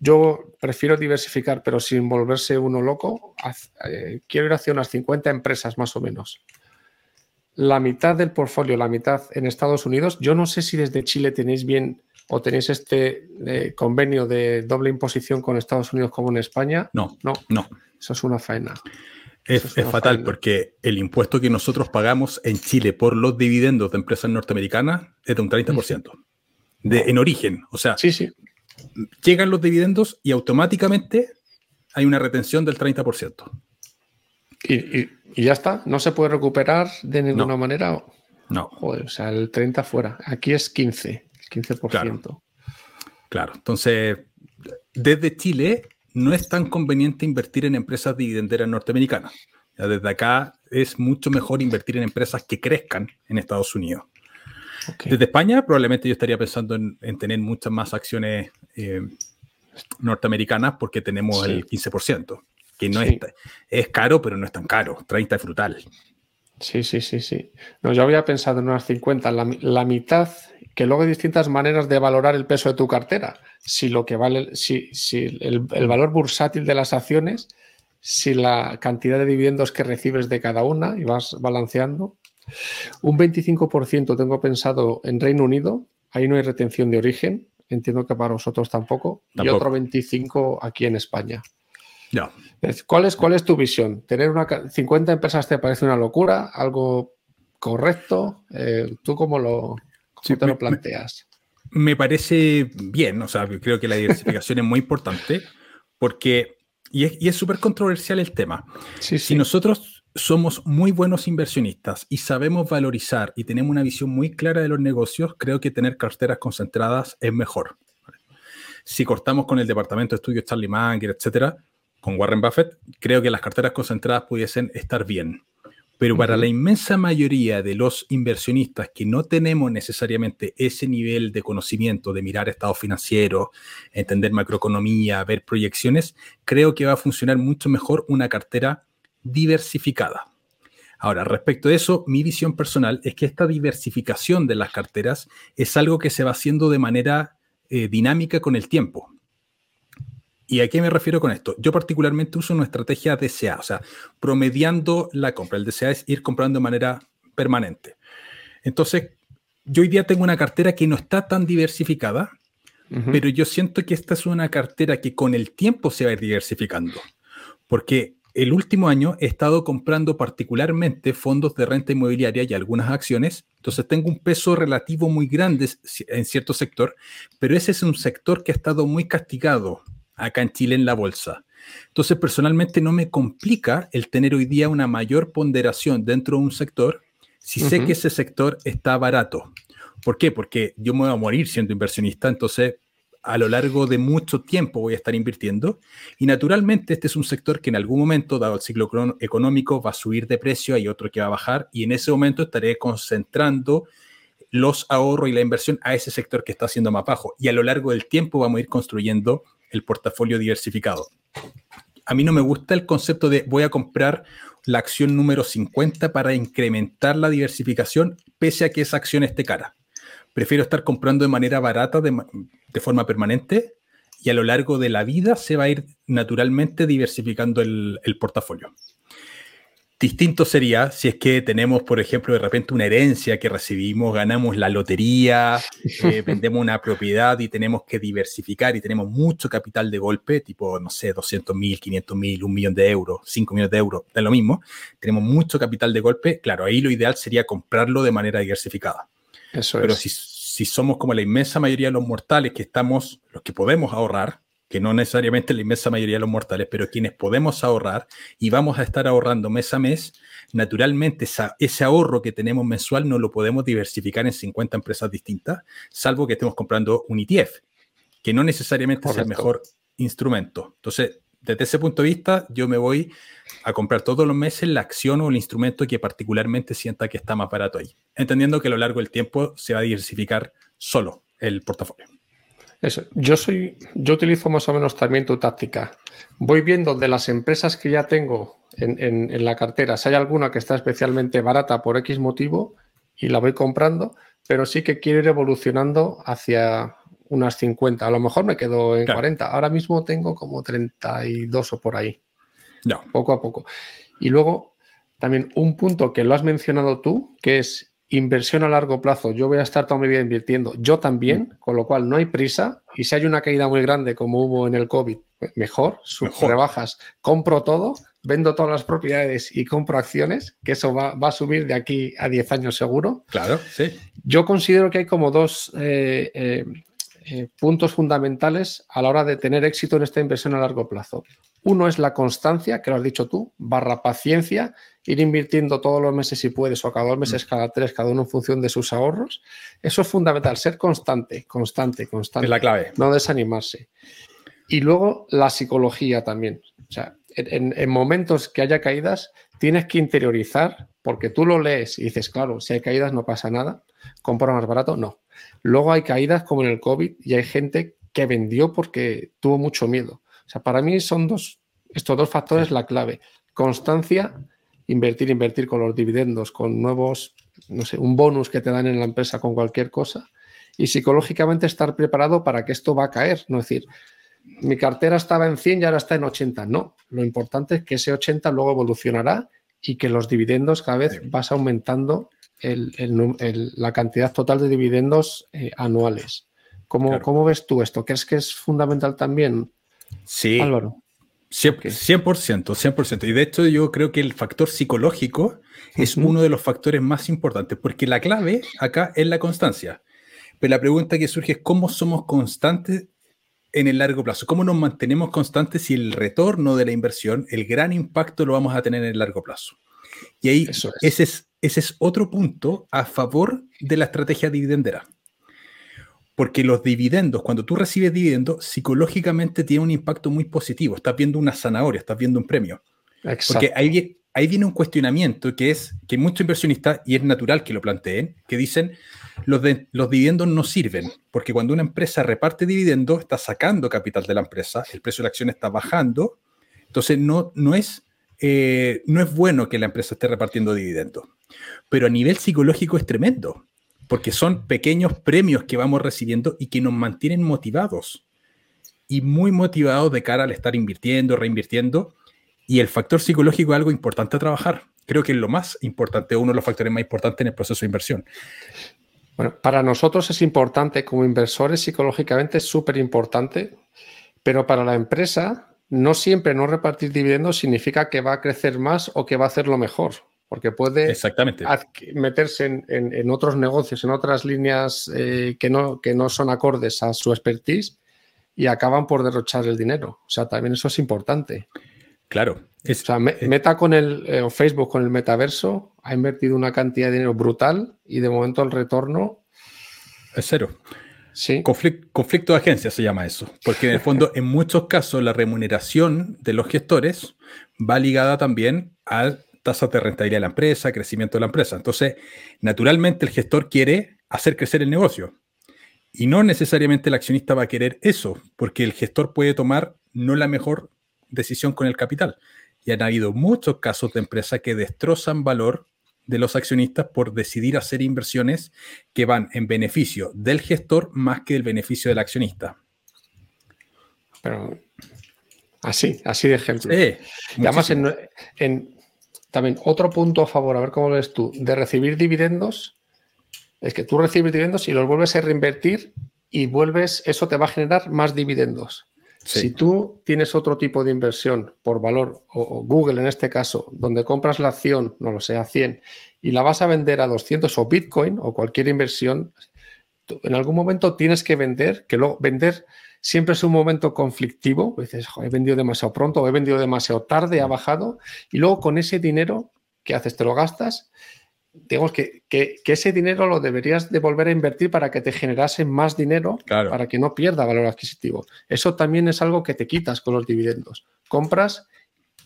yo prefiero diversificar, pero sin volverse uno loco. Eh, quiero ir hacia unas 50 empresas más o menos. La mitad del portfolio, la mitad en Estados Unidos. Yo no sé si desde Chile tenéis bien o tenéis este eh, convenio de doble imposición con Estados Unidos como en España. No, no, no. Eso es una faena. Es, fatal porque el impuesto que nosotros pagamos en Chile por los dividendos de empresas norteamericanas es de un 30%. De, en origen, o sea, sí, sí llegan los dividendos y automáticamente hay una retención del 30%. ¿Y, ya está? ¿No se puede recuperar de ninguna manera? No. o sea, el 30 fuera. Aquí es 15, 15%. Claro. claro. Entonces, desde Chile no es tan conveniente invertir en empresas dividenderas norteamericanas. desde acá es mucho mejor invertir en empresas que crezcan en Estados Unidos. Desde España probablemente yo estaría pensando en, tener muchas más acciones eh, norteamericanas porque tenemos el 15%, que no es, es caro, pero no es tan caro. 30 es frutal. Sí, sí, sí, sí. No, yo había pensado en unas 50, la, mitad, que luego hay distintas maneras de valorar el peso de tu cartera. Si lo que vale, si, si el, el, valor bursátil de las acciones, si la cantidad de dividendos que recibes de cada una y vas balanceando, un 25% tengo pensado en Reino Unido, ahí no hay retención de origen, entiendo que para vosotros tampoco, y otro 25 aquí en España. Ya. ¿Cuál es, ¿Cuál es tu visión? ¿Tener una 50 empresas te parece una locura? ¿Algo correcto? Eh, ¿Tú cómo, lo, te lo planteas? Me, parece bien, o sea, creo que la diversificación es muy importante porque, y es súper controversial el tema. Si nosotros somos muy buenos inversionistas y sabemos valorizar y tenemos una visión muy clara de los negocios, creo que tener carteras concentradas es mejor. Si cortamos con el departamento de estudios Charlie Munger, etcétera, con Warren Buffett, creo que las carteras concentradas pudiesen estar bien. Pero para la inmensa mayoría de los inversionistas que no tenemos necesariamente ese nivel de conocimiento de mirar estados financieros, entender macroeconomía, ver proyecciones, creo que va a funcionar mucho mejor una cartera diversificada. Ahora, respecto a eso, mi visión personal es que esta diversificación de las carteras es algo que se va haciendo de manera eh, dinámica con el tiempo. ¿Y a qué me refiero con esto? Yo particularmente uso una estrategia DCA, o sea, promediando la compra. El DCA es ir comprando de manera permanente. Entonces, yo hoy día tengo una cartera que no está tan diversificada, pero yo siento que esta es una cartera que con el tiempo se va a ir diversificando. Porque el último año he estado comprando particularmente fondos de renta inmobiliaria y algunas acciones. Entonces tengo un peso relativo muy grande en cierto sector, pero ese es un sector que ha estado muy castigado acá en Chile en la bolsa. Entonces, personalmente no me complica el tener hoy día una mayor ponderación dentro de un sector si sé que ese sector está barato. ¿Por qué? Porque yo me voy a morir siendo inversionista, entonces a lo largo de mucho tiempo voy a estar invirtiendo y naturalmente este es un sector que en algún momento, dado el ciclo económico, va a subir de precio, hay otro que va a bajar y en ese momento estaré concentrando los ahorros y la inversión a ese sector que está haciendo más bajo y a lo largo del tiempo vamos a ir construyendo el portafolio diversificado. A mí no me gusta el concepto de voy a comprar la acción número 50 para incrementar la diversificación pese a que esa acción esté cara. Prefiero estar comprando de manera barata, de, forma permanente, y a lo largo de la vida se va a ir naturalmente diversificando el portafolio. Distinto sería si es que tenemos, por ejemplo, de repente una herencia que recibimos, ganamos la lotería, eh, vendemos una propiedad y tenemos que diversificar y tenemos mucho capital de golpe, tipo, no sé, 200 mil, 500 mil, un millón de euros, 5 millones de euros, de lo mismo. Tenemos mucho capital de golpe, claro, ahí lo ideal sería comprarlo de manera diversificada. Eso Pero es. si, si somos como la inmensa mayoría de los mortales que estamos, los que podemos ahorrar, que no necesariamente la inmensa mayoría de los mortales, pero quienes podemos ahorrar y vamos a estar ahorrando mes a mes, naturalmente ese ahorro que tenemos mensual no lo podemos diversificar en 50 empresas distintas, salvo que estemos comprando un ETF, que no necesariamente es el mejor instrumento. Entonces, desde ese punto de vista, yo me voy a comprar todos los meses la acción o el instrumento que particularmente sienta que está más barato ahí, entendiendo que a lo largo del tiempo se va a diversificar solo el portafolio. Eso. Yo soy, yo utilizo más o menos también tu táctica. Voy viendo de las empresas que ya tengo en, la cartera, si hay alguna que está especialmente barata por X motivo y la voy comprando, pero sí que quiero ir evolucionando hacia unas 50. A lo mejor me quedo en 40. Ahora mismo tengo como 32 o por ahí. No. Poco a poco. Y luego, también un punto que lo has mencionado tú, que es inversión a largo plazo, yo voy a estar toda mi vida invirtiendo, yo también, mm. con lo cual no hay prisa y si hay una caída muy grande como hubo en el COVID, pues mejor, mejor. rebajas, compro todo, vendo todas las propiedades y compro acciones, que eso va, a subir de aquí a 10 años seguro. Claro, sí. Yo considero que hay como dos eh, eh, eh, puntos fundamentales a la hora de tener éxito en esta inversión a largo plazo. Uno es la constancia, que lo has dicho tú, barra paciencia, ir invirtiendo todos los meses si puedes, o cada dos meses, mm. cada tres, cada uno en función de sus ahorros. Eso es fundamental, ser constante, constante, constante. Es la clave. No desanimarse. Y luego la psicología también. O sea, en, momentos que haya caídas, tienes que interiorizar, porque tú lo lees y dices, claro, si hay caídas no pasa nada, compra más barato, no. Luego hay caídas como en el COVID y hay gente que vendió porque tuvo mucho miedo. O sea, para mí son dos, estos dos factores la clave. Constancia, invertir, invertir con los dividendos, con nuevos, no sé, un bonus que te dan en la empresa con cualquier cosa. Y psicológicamente estar preparado para que esto va a caer. No decir, mi cartera estaba en 100 y ahora está en 80. No, lo importante es que ese 80 luego evolucionará y que los dividendos cada vez vas aumentando la cantidad total de dividendos eh, anuales. ¿Cómo, ¿Cómo, ves tú esto? ¿Crees que es fundamental también? Sí. Álvaro. 100%, 100%, Y de hecho yo creo que el factor psicológico es uno de los factores más importantes, porque la clave acá es la constancia. Pero la pregunta que surge es cómo somos constantes en el largo plazo, cómo nos mantenemos constantes si el retorno de la inversión, el gran impacto lo vamos a tener en el largo plazo. Y ahí ese, es, ese es otro punto a favor de la estrategia dividendera. Porque los dividendos, cuando tú recibes dividendos, psicológicamente tiene un impacto muy positivo. Estás viendo una zanahoria, estás viendo un premio. Porque ahí, ahí viene un cuestionamiento que es que muchos inversionistas, y es natural que lo planteen, que dicen, los, los dividendos no sirven, porque cuando una empresa reparte dividendos, está sacando capital de la empresa, el precio de la acción está bajando, entonces no, no, es, eh, no es bueno que la empresa esté repartiendo dividendos. Pero a nivel psicológico es tremendo, porque son pequeños premios que vamos recibiendo y que nos mantienen motivados y muy motivados de cara al estar invirtiendo, reinvirtiendo. Y el factor psicológico es algo importante a trabajar. Creo que es lo más importante, uno de los factores más importantes en el proceso de inversión. Bueno, para nosotros es importante, como inversores, psicológicamente es súper importante, pero para la empresa no siempre no repartir dividendos significa que va a crecer más o que va a hacerlo mejor porque puede Exactamente. meterse en, otros negocios, en otras líneas eh, que, no, que no son acordes a su expertise y acaban por derrochar el dinero. O sea, también eso es importante. Claro. o sea, eh, Meta con el eh, Facebook, con el metaverso, ha invertido una cantidad de dinero brutal y de momento el retorno es cero. Sí. conflicto de agencia se llama eso, porque en el fondo, en muchos casos, la remuneración de los gestores va ligada también a tasas de rentabilidad de la empresa, crecimiento de la empresa. Entonces, naturalmente el gestor quiere hacer crecer el negocio. Y no necesariamente el accionista va a querer eso, porque el gestor puede tomar no la mejor decisión con el capital. Y han habido muchos casos de empresas que destrozan valor de los accionistas por decidir hacer inversiones que van en beneficio del gestor más que del beneficio del accionista. Pero así, así de ejemplo. Sí, además, en, también otro punto a favor, a ver cómo ves tú, de recibir dividendos, es que tú recibes dividendos y los vuelves a reinvertir y vuelves, eso te va a generar más dividendos. Si tú tienes otro tipo de inversión por valor, o, Google en este caso, donde compras la acción, no lo sé, a 100, y la vas a vender a 200 o Bitcoin o cualquier inversión, en algún momento tienes que vender, que luego vender siempre es un momento conflictivo, pues dices, he vendido demasiado pronto, o he vendido demasiado tarde, ha bajado, y luego con ese dinero, ¿qué haces? Te lo gastas. Digamos que, que, ese dinero lo deberías de volver a invertir para que te generase más dinero, para que no pierda valor adquisitivo. Eso también es algo que te quitas con los dividendos. Compras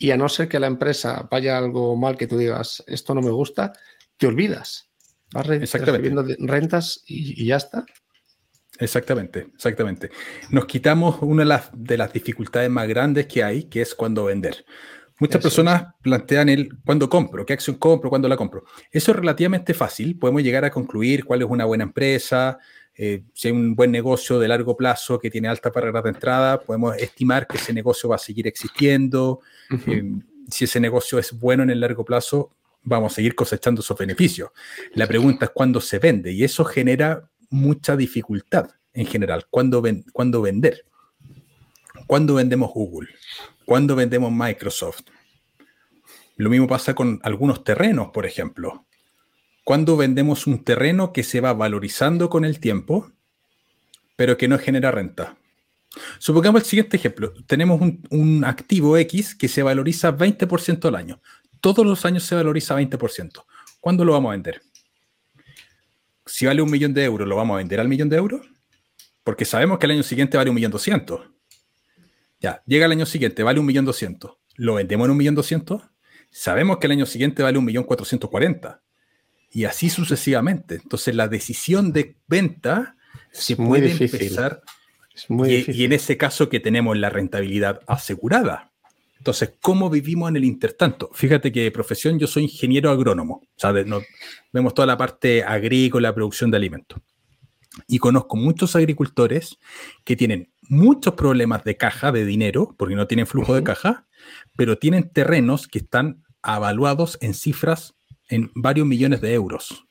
y a no ser que la empresa vaya algo mal que tú digas, esto no me gusta, te olvidas. Vas recibiendo rentas y ya está. Exactamente, exactamente. Nos quitamos una de las, dificultades más grandes que hay, que es cuando vender. Muchas personas plantean el cuándo compro, qué acción compro, cuándo la compro. Eso es relativamente fácil. Podemos llegar a concluir cuál es una buena empresa, eh, si hay un buen negocio de largo plazo que tiene alta barrera de entrada, podemos estimar que ese negocio va a seguir existiendo. Eh, si ese negocio es bueno en el largo plazo, vamos a seguir cosechando esos beneficios. La pregunta es cuándo se vende y eso genera mucha dificultad en general. ¿Cuándo, vender? ¿Cuándo vendemos Google? ¿Cuándo vendemos Microsoft? Lo mismo pasa con algunos terrenos, por ejemplo. ¿Cuándo vendemos un terreno que se va valorizando con el tiempo, pero que no genera renta? Supongamos el siguiente ejemplo. Tenemos un, un activo X que se valoriza 20% al año. Todos los años se valoriza 20%. ¿Cuándo lo vamos a vender? Si vale un millón de euros, ¿lo vamos a vender al millón de euros? Porque sabemos que el año siguiente vale un millón doscientos. Ya, llega el año siguiente, vale un millón doscientos. ¿Lo vendemos en un millón doscientos? Sabemos que el año siguiente vale un millón cuatrocientos cuarenta. Y así sucesivamente. Entonces la decisión de venta se puede empezar. Es muy difícil. y en ese caso que tenemos la rentabilidad asegurada. Entonces, ¿cómo vivimos en el intertanto? Fíjate que de profesión yo soy ingeniero agrónomo, o sea, vemos toda la parte agrícola, producción de alimentos. Y conozco muchos agricultores que tienen muchos problemas de caja, de dinero, porque no tienen flujo de caja, pero tienen terrenos que están avaluados en cifras en varios millones de euros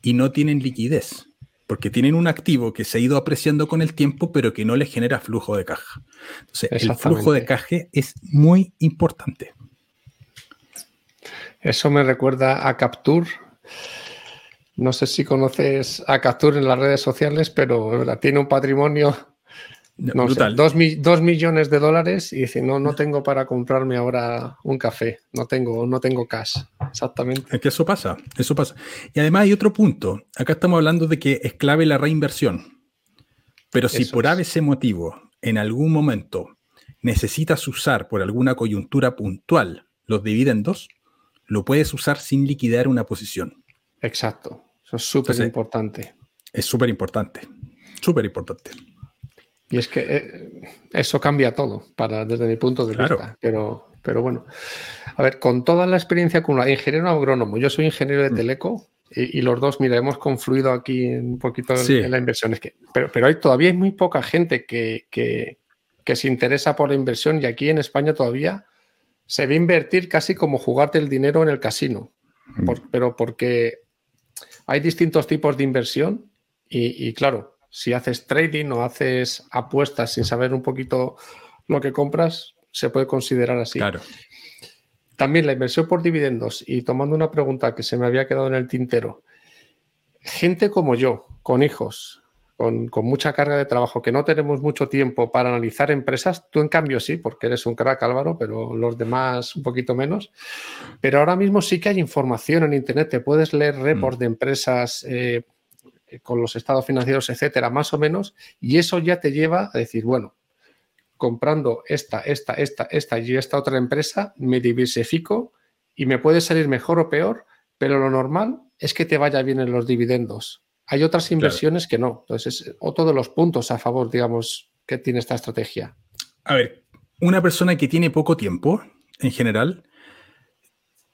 y no tienen liquidez porque tienen un activo que se ha ido apreciando con el tiempo, pero que no les genera flujo de caja. Entonces, el flujo de caja es muy importante. Eso me recuerda a Capture. No sé si conoces a Capture en las redes sociales, pero tiene un patrimonio no dos, millones de dólares y dice, no, no tengo para comprarme ahora un café, no tengo, no tengo cash. Exactamente. Es que eso pasa, eso pasa. Y además hay otro punto. Acá estamos hablando de que es clave la reinversión. Pero si por ese motivo en algún momento necesitas usar por alguna coyuntura puntual los dividendos, lo puedes usar sin liquidar una posición. Exacto. Eso es súper importante. Es súper importante. Súper importante. Y es que eh, eso cambia todo para, desde mi punto de vista. Pero, pero bueno, a ver, con toda la experiencia acumulada, ingeniero agrónomo, yo soy ingeniero de mm. Teleco y, los dos, mira, hemos confluido aquí un poquito en, la inversión. que, pero, pero hay, todavía hay muy poca gente que, que, que se interesa por la inversión y aquí en España todavía se ve invertir casi como jugarte el dinero en el casino. Mm. pero porque hay distintos tipos de inversión y, y claro, si haces trading o haces apuestas sin saber un poquito lo que compras, se puede considerar así. Claro. También la inversión por dividendos y tomando una pregunta que se me había quedado en el tintero. Gente como yo, con hijos, con, con, mucha carga de trabajo, que no tenemos mucho tiempo para analizar empresas, tú en cambio sí, porque eres un crack Álvaro, pero los demás un poquito menos. Pero ahora mismo sí que hay información en Internet, te puedes leer reports mm. de empresas. Eh, eh, con los estados financieros, etcétera, más o menos, y eso ya te lleva a decir, bueno, comprando esta, esta, esta, esta y esta otra empresa, me diversifico y me puede salir mejor o peor, pero lo normal es que te vaya bien en los dividendos. Hay otras inversiones que no. Entonces, es otro de los puntos a favor, digamos, que tiene esta estrategia. A ver, una persona que tiene poco tiempo, en general,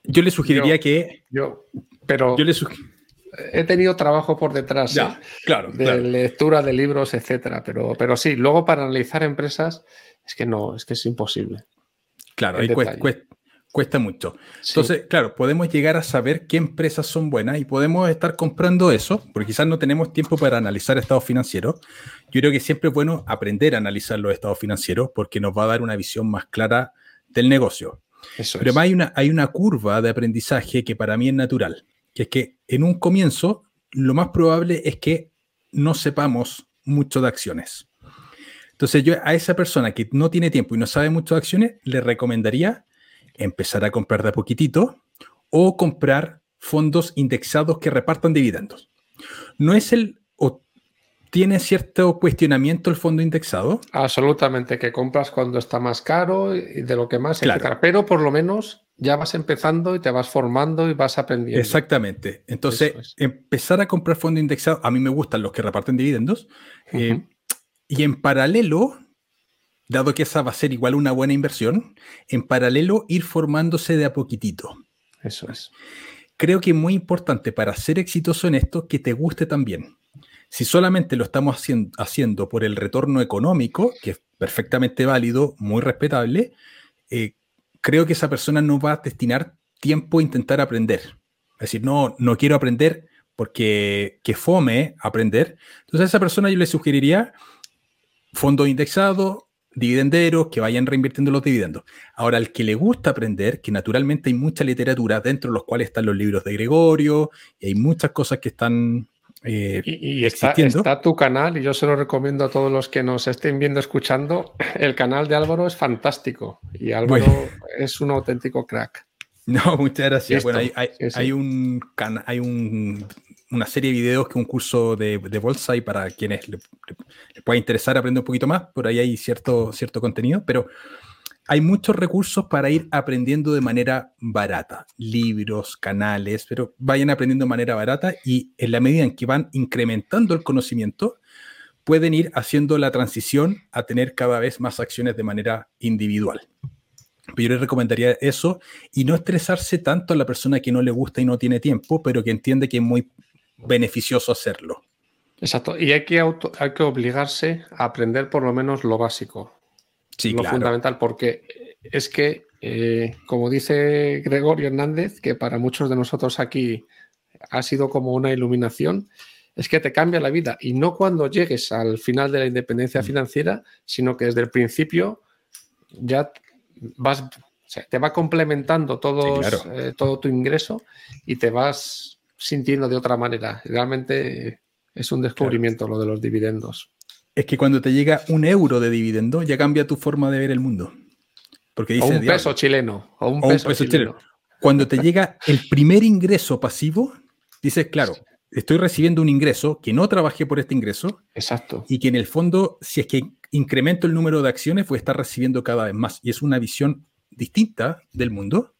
yo le sugeriría que. Yo, pero. Yo le he tenido trabajo por detrás ¿eh? claro, de lectura de libros, etcétera. Pero, pero sí, luego para analizar empresas es que no, es que es imposible. Claro, ahí cuesta, mucho. Entonces, claro, podemos llegar a saber qué empresas son buenas y podemos estar comprando eso, porque quizás no tenemos tiempo para analizar estados financieros. Yo creo que siempre es bueno aprender a analizar los estados financieros porque nos va a dar una visión más clara del negocio. Pero además hay una, hay una curva de aprendizaje que para mí es natural que es que en un comienzo lo más probable es que no sepamos mucho de acciones. Entonces yo a esa persona que no tiene tiempo y no sabe mucho de acciones, le recomendaría empezar a comprar de a poquitito o comprar fondos indexados que repartan dividendos. No es el tiene cierto cuestionamiento el fondo indexado. Absolutamente, que compras cuando está más caro y de lo que más, claro. pero por lo menos ya vas empezando y te vas formando y vas aprendiendo. Exactamente. Entonces, empezar a comprar fondos indexados, a mí me gustan los que reparten dividendos. Eh, y en paralelo, dado que esa va a ser igual una buena inversión, en paralelo ir formándose de a poquitito. Eso es. Creo que es muy importante para ser exitoso en esto que te guste también. Si solamente lo estamos haciendo, por el retorno económico, que es perfectamente válido, muy respetable, eh, creo que esa persona no va a destinar tiempo a intentar aprender. Es decir, no, no quiero aprender porque que fome aprender. Entonces a esa persona yo le sugeriría fondo indexado, dividenderos, que vayan reinvirtiendo los dividendos. Ahora, al que le gusta aprender, que naturalmente hay mucha literatura dentro de los cuales están los libros de Gregorio, y hay muchas cosas que están eh, y, está, tu canal y yo se lo recomiendo a todos los que nos estén viendo, escuchando. El canal de Álvaro es fantástico y Álvaro es un auténtico crack. No, muchas gracias. bueno, hay, un, hay un, una serie de videos que un curso de, de bolsa y para quienes les le pueda interesar aprender un poquito más, por ahí hay cierto, cierto contenido, pero hay muchos recursos para ir aprendiendo de manera barata, libros, canales, pero vayan aprendiendo de manera barata y en la medida en que van incrementando el conocimiento, pueden ir haciendo la transición a tener cada vez más acciones de manera individual. Yo les recomendaría eso y no estresarse tanto a la persona que no le gusta y no tiene tiempo, pero que entiende que es muy beneficioso hacerlo. Exacto, y hay que, hay que obligarse a aprender por lo menos lo básico lo fundamental, porque es que, eh, como dice Gregorio Hernández, que para muchos de nosotros aquí ha sido como una iluminación, es que te cambia la vida y no cuando llegues al final de la independencia mm. financiera, sino que desde el principio ya vas, te va complementando eh, todo tu ingreso y te vas sintiendo de otra manera. Realmente es un descubrimiento lo de los dividendos. Es que cuando te llega un euro de dividendo, ya cambia tu forma de ver el mundo. Porque dice, o un peso chileno. O un peso, chileno. Cuando te llega el primer ingreso pasivo, dices, claro, estoy recibiendo un ingreso que no trabajé por este ingreso. Exacto. Y que en el fondo, si es que incremento el número de acciones, voy a estar recibiendo cada vez más. Y es una visión distinta del mundo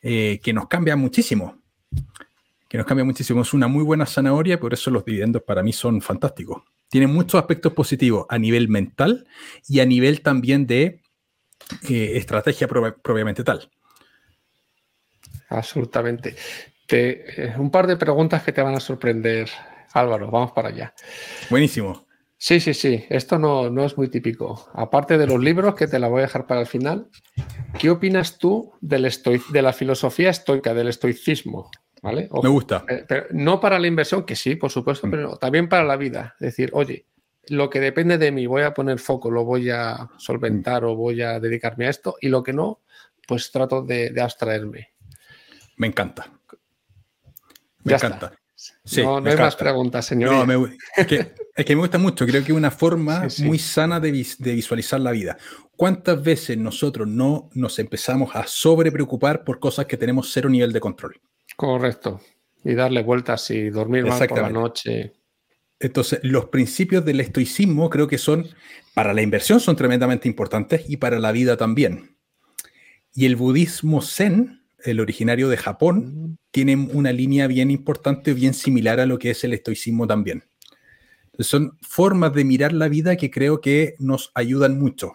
eh, que nos cambia muchísimo. Que nos cambia muchísimo. Es una muy buena zanahoria, por eso los dividendos para mí son fantásticos. Tienen muchos aspectos positivos a nivel mental y a nivel también de eh, estrategia propiamente tal. Absolutamente. Eh, un par de preguntas que te van a sorprender, Álvaro. Vamos para allá. Buenísimo. Sí, sí, sí. Esto no, no, es muy típico. Aparte de los libros, que te la voy a dejar para el final, ¿qué opinas tú del de la filosofía estoica, del estoicismo? ¿Vale? Me gusta. Eh, no para la inversión, que sí, por supuesto, mm. pero también para la vida. Es decir, oye, lo que depende de mí, voy a poner foco, lo voy a solventar o voy a dedicarme a esto, y lo que no, pues trato de abstraerme. Me encanta. Me encanta. no, hay más preguntas, señor. es, que, me gusta mucho. Creo que es una forma muy sana de, visualizar la vida. ¿Cuántas veces nosotros no nos empezamos a sobre preocupar por cosas que tenemos cero nivel de control? Correcto. Y darle vueltas y dormir mal por la noche. Entonces, los principios del estoicismo creo que son, para la inversión son tremendamente importantes y para la vida también. Y el budismo zen el originario de Japón, tiene una línea bien importante, bien similar a lo que es el estoicismo también. son formas de mirar la vida que creo que nos ayudan mucho.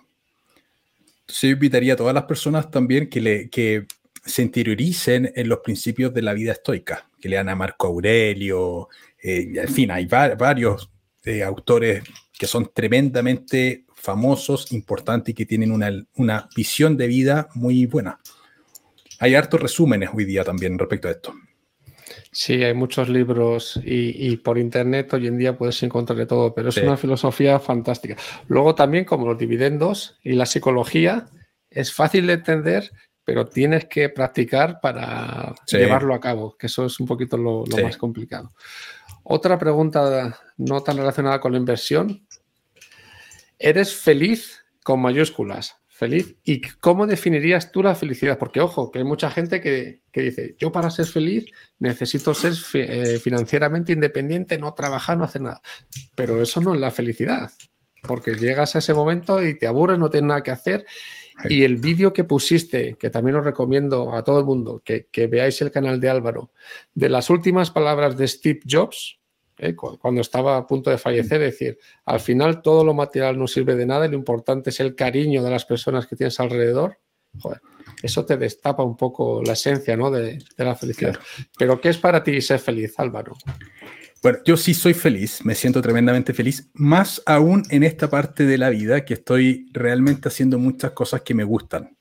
Entonces, yo invitaría a todas las personas también que, le, que se interioricen en los principios de la vida estoica, que lean a Marco Aurelio, eh, en fin, hay varios eh, autores que son tremendamente famosos, importantes y que tienen una, una visión de vida muy buena. Hay hartos resúmenes hoy día también respecto a esto. Sí, hay muchos libros y, por internet hoy en día puedes encontrar de todo, pero es una filosofía fantástica. Luego también como los dividendos y la psicología, es fácil de entender, pero tienes que practicar para llevarlo a cabo, que eso es un poquito lo, más complicado. Otra pregunta no tan relacionada con la inversión. ¿Eres feliz con mayúsculas? feliz. ¿Y cómo definirías tú la felicidad? Porque, ojo, que hay mucha gente que, dice, yo para ser feliz necesito ser eh, financieramente independiente, no trabajar, no hacer nada. Pero eso no es la felicidad, porque llegas a ese momento y te aburres, no tienes nada que hacer. Y el vídeo que pusiste, que también os recomiendo a todo el mundo, que, que veáis el canal de Álvaro, de las últimas palabras de Steve Jobs, ¿eh? cuando estaba a punto de fallecer, decir, al final todo lo material no sirve de nada y lo importante es el cariño de las personas que tienes alrededor. eso te destapa un poco la esencia ¿no? de, la felicidad. Pero ¿qué es para ti ser feliz, Álvaro? Bueno, yo sí soy feliz, me siento tremendamente feliz, más aún en esta parte de la vida que estoy realmente haciendo muchas cosas que me gustan.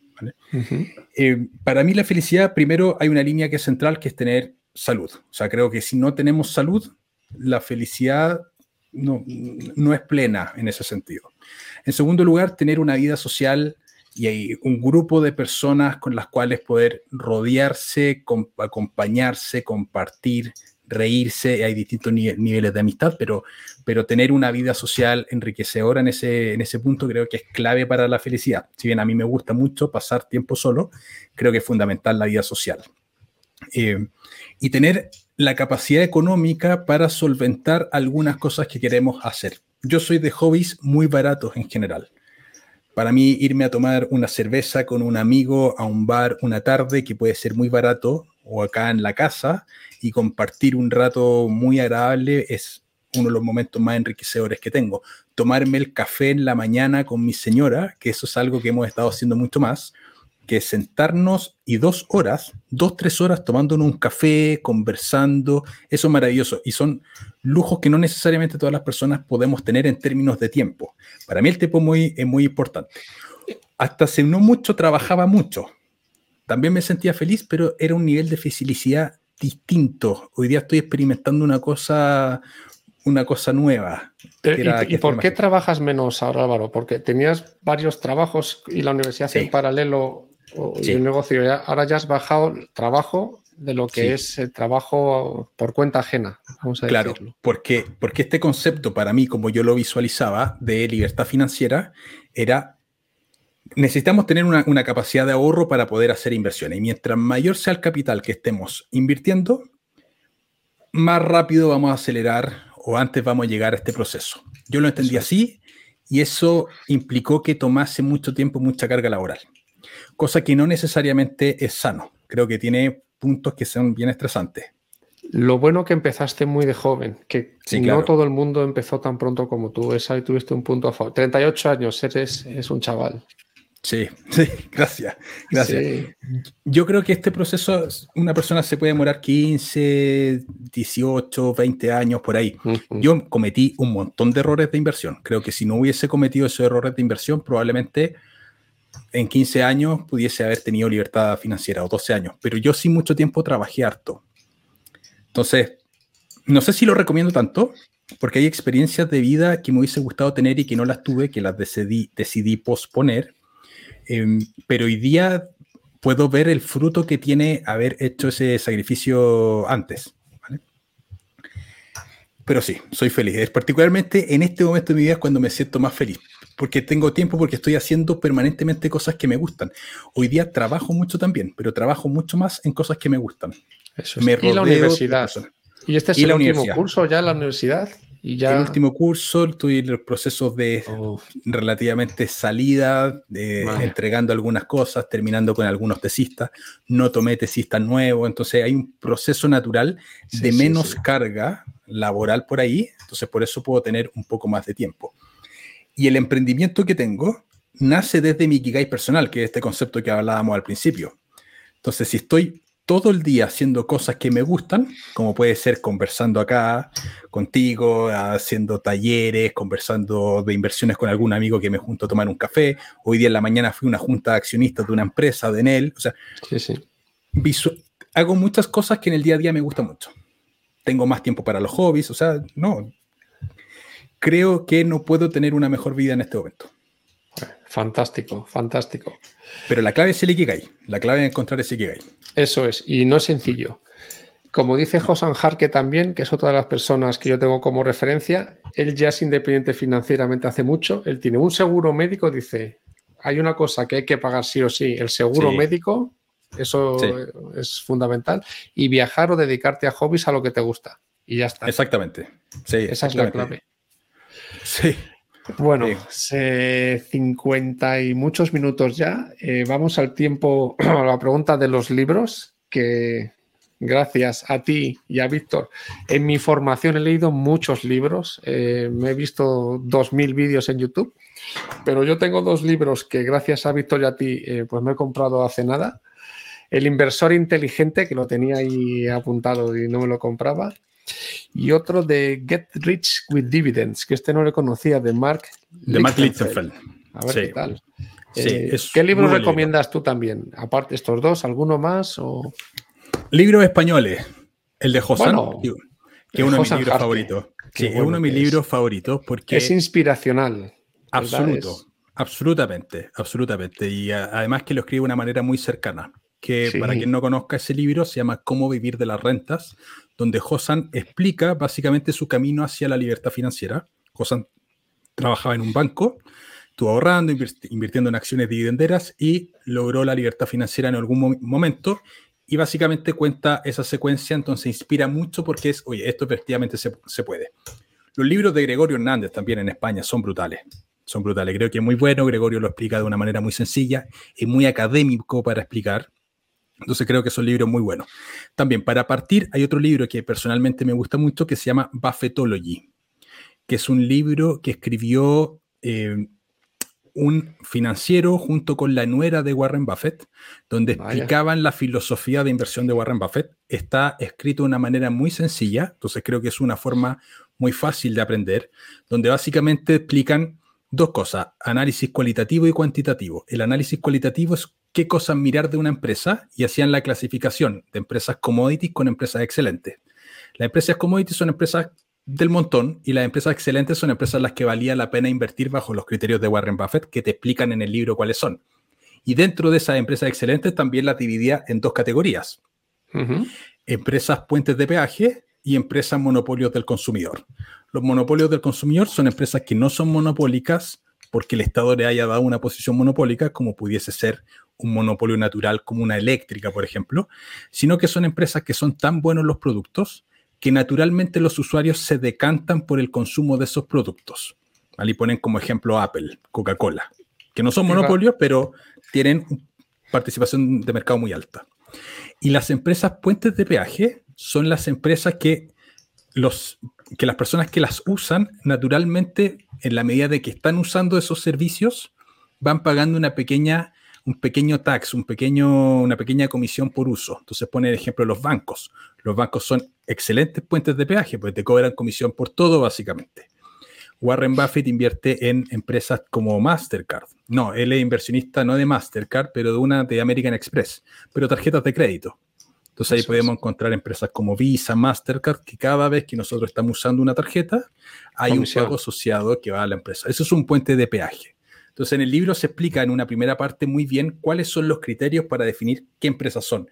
Eh, para mí la felicidad, primero hay una línea que es central, que es tener salud. O sea, creo que si no tenemos salud, la felicidad no, es plena en ese sentido. En segundo lugar, tener una vida social y hay un grupo de personas con las cuales poder rodearse, acompañarse, compartir, reírse. Hay distintos niveles de amistad, pero, pero tener una vida social enriquecedora en ese, en ese punto creo que es clave para la felicidad. Si bien a mí me gusta mucho pasar tiempo solo, creo que es fundamental la vida social. Eh, y tener la capacidad económica para solventar algunas cosas que queremos hacer. Yo soy de hobbies muy baratos en general. Para mí, irme a tomar una cerveza con un amigo a un bar una tarde, que puede ser muy barato, o acá en la casa, y compartir un rato muy agradable es uno de los momentos más enriquecedores que tengo. Tomarme el café en la mañana con mi señora, que eso es algo que hemos estado haciendo mucho más, que sentarnos y dos horas, dos, tres horas tomándonos un café, conversando, eso es maravilloso. Y son lujos que no necesariamente todas las personas podemos tener en términos de tiempo. Para mí el tiempo muy, es muy importante. Hasta hace no mucho trabajaba mucho. También me sentía feliz, pero era un nivel de felicidad distinto. Hoy día estoy experimentando una cosa una cosa nueva. ¿Y, por qué trabajas menos ahora, Álvaro? Porque tenías varios trabajos y la universidad en paralelo y el negocio. Ahora ya has bajado el trabajo de lo que es el trabajo por cuenta ajena. Vamos a claro, porque, porque este concepto para mí, como yo lo visualizaba, de libertad financiera, era necesitamos tener una, una, capacidad de ahorro para poder hacer inversiones. Y mientras mayor sea el capital que estemos invirtiendo, más rápido vamos a acelerar o antes vamos a llegar a este proceso. Yo lo entendí así y eso implicó que tomase mucho tiempo, mucha carga laboral, cosa que no necesariamente es sano. Creo que tiene puntos que son bien estresantes. Lo bueno que empezaste muy de joven, que no todo el mundo empezó tan pronto como tú. Esa tuviste un punto a favor. 38 años, eres, es un chaval. Sí, sí, gracias. Gracias. Yo creo que este proceso, una persona se puede demorar 15, 18, 20 años por ahí. Yo cometí un montón de errores de inversión. Creo que si no hubiese cometido esos errores de inversión, probablemente en 15 años pudiese haber tenido libertad financiera o 12 años. Pero yo sí mucho tiempo trabajé harto. Entonces, no sé si lo recomiendo tanto, porque hay experiencias de vida que me hubiese gustado tener y que no las tuve, que las decidí, posponer Em, pero hoy día puedo ver el fruto que tiene haber hecho ese sacrificio antes. Pero sí, soy feliz. Es particularmente en este momento de mi vida cuando me siento más feliz. Porque tengo tiempo, porque estoy haciendo permanentemente cosas que me gustan. Hoy día trabajo mucho también, pero trabajo mucho más en cosas que me gustan. Eso es. Me y la universidad. ¿Y este es el último curso ya en la universidad? El último curso estoy en los procesos de relativamente salida, entregando algunas cosas, terminando con algunos tesistas. No tomé tesistas nuevos, entonces hay un proceso natural de menos carga laboral por ahí, entonces por eso puedo tener un poco más de tiempo. Y el emprendimiento que tengo nace desde mi Kigai personal, que es este concepto que hablábamos al principio. Entonces, si estoy todo el día haciendo cosas que me gustan, como puede ser conversando acá contigo, haciendo talleres, conversando de inversiones con algún amigo que me junto a tomar un café. Hoy día en la mañana fui a una junta de accionistas de una empresa, de Enel. O sea, hago muchas cosas que en el día a día me gustan mucho. Tengo más tiempo para los hobbies, o sea, no. Creo que no puedo tener una mejor vida en este momento. Fantástico, fantástico. Pero la clave es el Ikigai. La clave es encontrar ese Ikigai. Eso es, y no es sencillo. Como dice Josan Harke también, que es otra de las personas que yo tengo como referencia, él ya es independiente financieramente hace mucho, él tiene un seguro médico, dice, hay una cosa que hay que pagar sí o sí, el seguro médico, eso es fundamental, y viajar o dedicarte a hobbies a lo que te gusta. Y ya está. Exactamente. Sí, Esa es la clave. Sí. Bueno, 50 y muchos minutos ya. Eh, vamos al tiempo, a la pregunta de los libros, que gracias a ti y a Víctor, en mi formación he leído muchos libros, eh, me he visto 2.000 vídeos en YouTube, pero yo tengo dos libros que gracias a Víctor y a ti eh, pues me he comprado hace nada. El inversor inteligente, que lo tenía ahí apuntado y no me lo compraba, y otro de Get Rich with Dividends, que este no le conocía, de Mark De Mark Lichtenfeld. A ver qué tal. Eh, ¿Qué libro recomiendas tú también? Aparte estos dos, ¿alguno más? O... Libros españoles. El de Josan, que es uno de mis libros favoritos. Sí, es uno de mis libros favoritos porque... Es inspiracional. Absoluto, absolutamente, absolutamente. Y además que lo escribe de una manera muy cercana que para quien no conozca ese libro se llama Cómo vivir de las rentas, donde Josan explica básicamente su camino hacia la libertad financiera. Josan trabajaba en un banco, estuvo ahorrando, invirtiendo en acciones dividenderas y logró la libertad financiera en algún momento. Y básicamente cuenta esa secuencia, entonces inspira mucho porque es, oye, esto efectivamente se, se puede. Los libros de Gregorio Hernández también en España son brutales son brutales. Creo que es muy bueno. Gregorio lo explica de una manera muy sencilla y muy académico para explicar. Entonces creo que son libros muy buenos. También para partir hay otro libro que personalmente me gusta mucho que se llama Buffettology, que es un libro que escribió eh, un financiero junto con la nuera de Warren Buffett, donde explicaban la filosofía de inversión de Warren Buffett. Está escrito de una manera muy sencilla, entonces creo que es una forma muy fácil de aprender, donde básicamente explican dos cosas, análisis cualitativo y cuantitativo. El análisis cualitativo es qué cosas mirar de una empresa y hacían la clasificación de empresas commodities con empresas excelentes. Las empresas commodities son empresas del montón y las empresas excelentes son empresas las que valía la pena invertir bajo los criterios de Warren Buffett que te explican en el libro cuáles son. Y dentro de esas empresas excelentes también las dividía en dos categorías. Empresas puentes de peaje y empresas monopolios del consumidor. Los monopolios del consumidor son empresas que no son monopólicas porque el Estado le haya dado una posición monopólica, como pudiese ser un monopolio natural como una eléctrica, por ejemplo, sino que son empresas que son tan buenos los productos que naturalmente los usuarios se decantan por el consumo de esos productos. Ahí ponen como ejemplo Apple, Coca-Cola, que no son monopolios, pero tienen participación de mercado muy alta. Y las empresas puentes de peaje son las empresas que, los, que las personas que las usan naturalmente, en la medida de que están usando esos servicios, van pagando una pequeña un pequeño tax, un pequeño, una pequeña comisión por uso. Entonces pone el ejemplo los bancos. Los bancos son excelentes puentes de peaje, pues te cobran comisión por todo básicamente. Warren Buffett invierte en empresas como Mastercard. No, él es inversionista no de Mastercard, pero de una de American Express, pero tarjetas de crédito. Entonces ahí podemos encontrar empresas como Visa, Mastercard, que cada vez que nosotros estamos usando una tarjeta, hay un pago asociado que va a la empresa. Eso es un puente de peaje. Entonces, en el libro se explica en una primera parte muy bien cuáles son los criterios para definir qué empresas son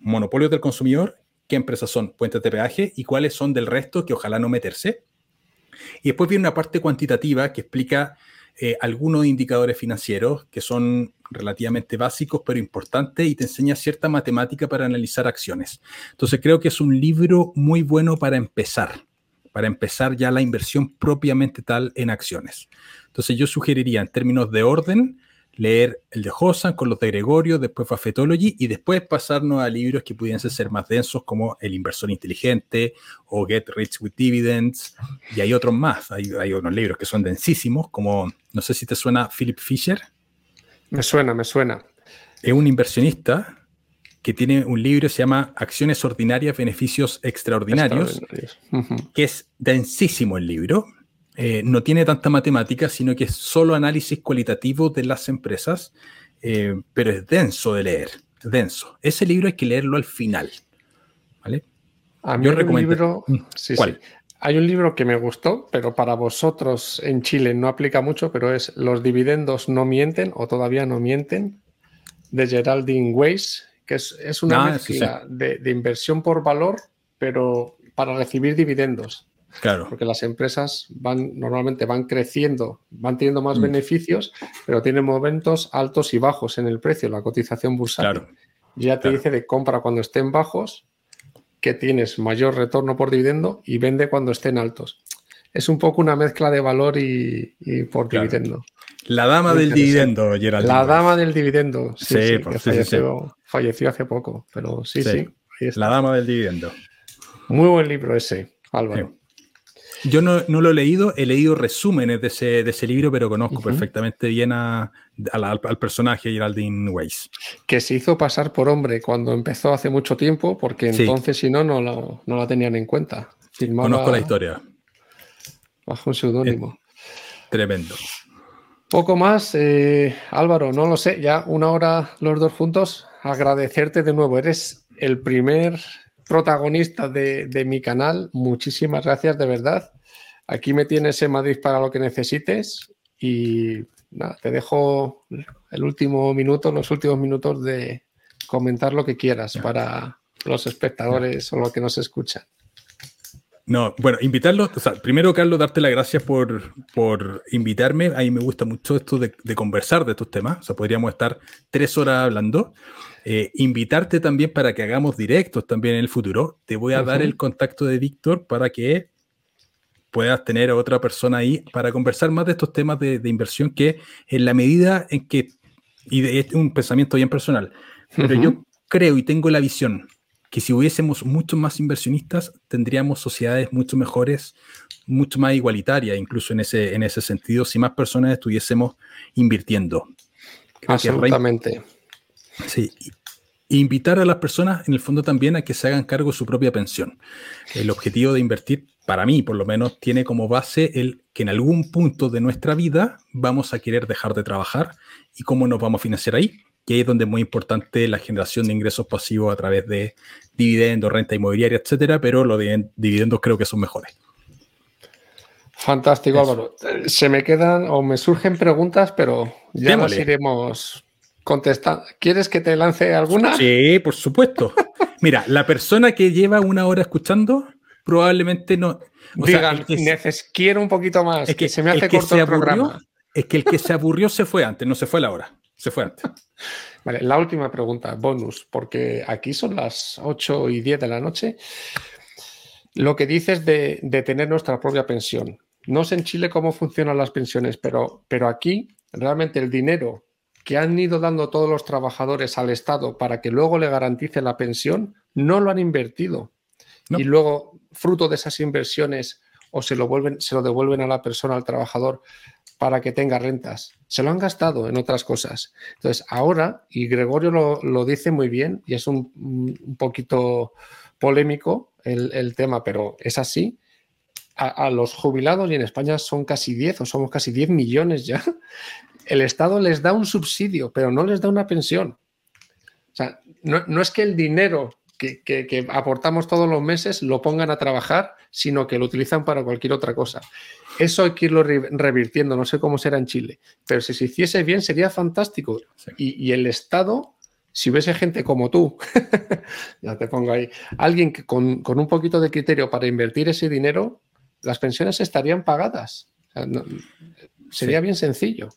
monopolios del consumidor, qué empresas son puentes de peaje y cuáles son del resto que ojalá no meterse. Y después viene una parte cuantitativa que explica eh, algunos indicadores financieros que son relativamente básicos pero importantes y te enseña cierta matemática para analizar acciones. Entonces creo que es un libro muy bueno para empezar, para empezar ya la inversión propiamente tal en acciones. Entonces yo sugeriría en términos de orden leer el de Hosan con los de Gregorio, después Buffetology y después pasarnos a libros que pudiesen ser más densos como El inversor inteligente o Get Rich with Dividends y hay otros más, hay, hay unos libros que son densísimos como, no sé si te suena Philip Fisher. Me suena, me suena. Es un inversionista que tiene un libro que se llama Acciones Ordinarias, Beneficios Extraordinarios, que es densísimo el libro. Eh, no tiene tanta matemática, sino que es solo análisis cualitativo de las empresas, eh, pero es denso de leer, denso. Ese libro hay que leerlo al final. ¿vale? A mí Yo un libro, mm, sí, ¿Cuál? Hay un libro que me gustó, pero para vosotros en Chile no aplica mucho, pero es Los dividendos no mienten o todavía no mienten, de Geraldine Weiss, que es, una ah, mezcla De, de inversión por valor, pero para recibir dividendos. Claro. Porque las empresas van, normalmente van creciendo, van teniendo más mm. beneficios, pero tienen momentos altos y bajos en el precio, la cotización bursátil. Claro. Ya te dice de compra cuando estén bajos, que tienes mayor retorno por dividendo y vende cuando estén altos. Es un poco una mezcla de valor y, por dividendo. La dama del dividendo, Gerald. La dama del dividendo, sí, sí, falleció, falleció, hace poco, pero sí, sí. la dama del dividendo. Muy buen libro ese, Álvaro. Yo no, lo he leído, he leído resúmenes de ese, de ese libro, pero conozco perfectamente bien a, al, personaje Geraldine Weiss. Que se hizo pasar por hombre cuando empezó hace mucho tiempo, porque entonces si no, no, no la tenían en cuenta. conozco la historia. Bajo un seudónimo. Tremendo. Poco más, eh, Álvaro, no lo sé, ya una hora los dos juntos. Agradecerte de nuevo, eres el primer protagonista de, de mi canal. Muchísimas gracias, de verdad. Aquí me tienes en Madrid para lo que necesites y nada, te dejo el último minuto, los últimos minutos de comentar lo que quieras para los espectadores o los que nos escuchan. No, bueno, invitarlos, o sea, primero, Carlos, darte las gracias por, por invitarme. A mí me gusta mucho esto de, de, conversar de estos temas. O sea, podríamos estar tres horas hablando. Eh, invitarte también para que hagamos directos también en el futuro. Te voy a dar el contacto de Víctor para que puedas tener a otra persona ahí para conversar más de estos temas de, inversión que en la medida en que, y es un pensamiento bien personal, pero yo creo y tengo la visión que si hubiésemos muchos más inversionistas, tendríamos sociedades mucho mejores, mucho más igualitarias, incluso en ese, en ese sentido, si más personas estuviésemos invirtiendo. Absolutamente. Sí. Invitar a las personas, en el fondo, también a que se hagan cargo de su propia pensión. El objetivo de invertir, para mí por lo menos, tiene como base el que en algún punto de nuestra vida vamos a querer dejar de trabajar y cómo nos vamos a financiar ahí. Y ahí es donde es muy importante la generación de ingresos pasivos a través de dividendos, renta inmobiliaria, etcétera, pero los dividendos creo que son mejores. Fantástico, Álvaro. Se me quedan o me surgen preguntas, pero ya nos iremos contestando. ¿Quieres que te lance alguna? Sí, por supuesto. Mira, la persona que lleva una hora escuchando probablemente no. Digan, quiero un poquito más, es que, se me hace corto el programa. Es que el que se aburrió se fue antes, no se fue a la hora, se fue antes. Vale, la última pregunta, bonus, porque aquí son las 8 y 10 de la noche. Lo que dices de, de tener nuestra propia pensión. No sé en Chile cómo funcionan las pensiones, pero, pero aquí realmente el dinero que han ido dando todos los trabajadores al Estado para que luego le garantice la pensión, no lo han invertido. Y luego, fruto de esas inversiones, o se lo, vuelven, se lo devuelven a la persona, al trabajador, para que tenga rentas. Se lo han gastado en otras cosas. Entonces, ahora, y Gregorio lo, dice muy bien, y es un, poquito polémico el, el, tema, pero es así, a, los jubilados, y en España son casi 10 o somos casi 10 millones ya, el Estado les da un subsidio, pero no les da una pensión. O sea, no, es que el dinero que, aportamos todos los meses lo pongan a trabajar, sino que lo utilizan para cualquier otra cosa. Eso hay que irlo revirtiendo, no sé cómo será en Chile, pero si se hiciese bien sería fantástico. Y, el Estado, si hubiese gente como tú, ya te pongo ahí, alguien que con, con, un poquito de criterio para invertir ese dinero, las pensiones estarían pagadas. sería bien sencillo.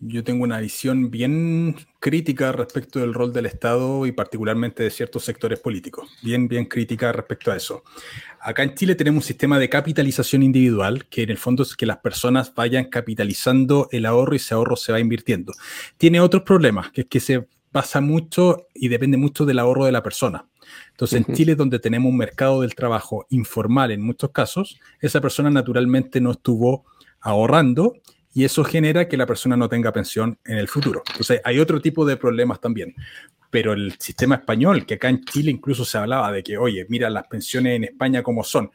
Yo tengo una visión bien crítica respecto del rol del Estado y particularmente de ciertos sectores políticos. Bien, bien crítica respecto a eso. Acá en Chile tenemos un sistema de capitalización individual, que en el fondo es que las personas vayan capitalizando el ahorro y ese ahorro se va invirtiendo. Tiene otros problemas, que es que se pasa mucho y depende mucho del ahorro de la persona. Entonces, en Chile, donde tenemos un mercado del trabajo informal en muchos casos, esa persona naturalmente no estuvo ahorrando y eso genera que la persona no tenga pensión en el futuro. Entonces, hay otro tipo de problemas también. Pero el sistema español, que acá en Chile incluso se hablaba de que, oye, mira las pensiones en España como son.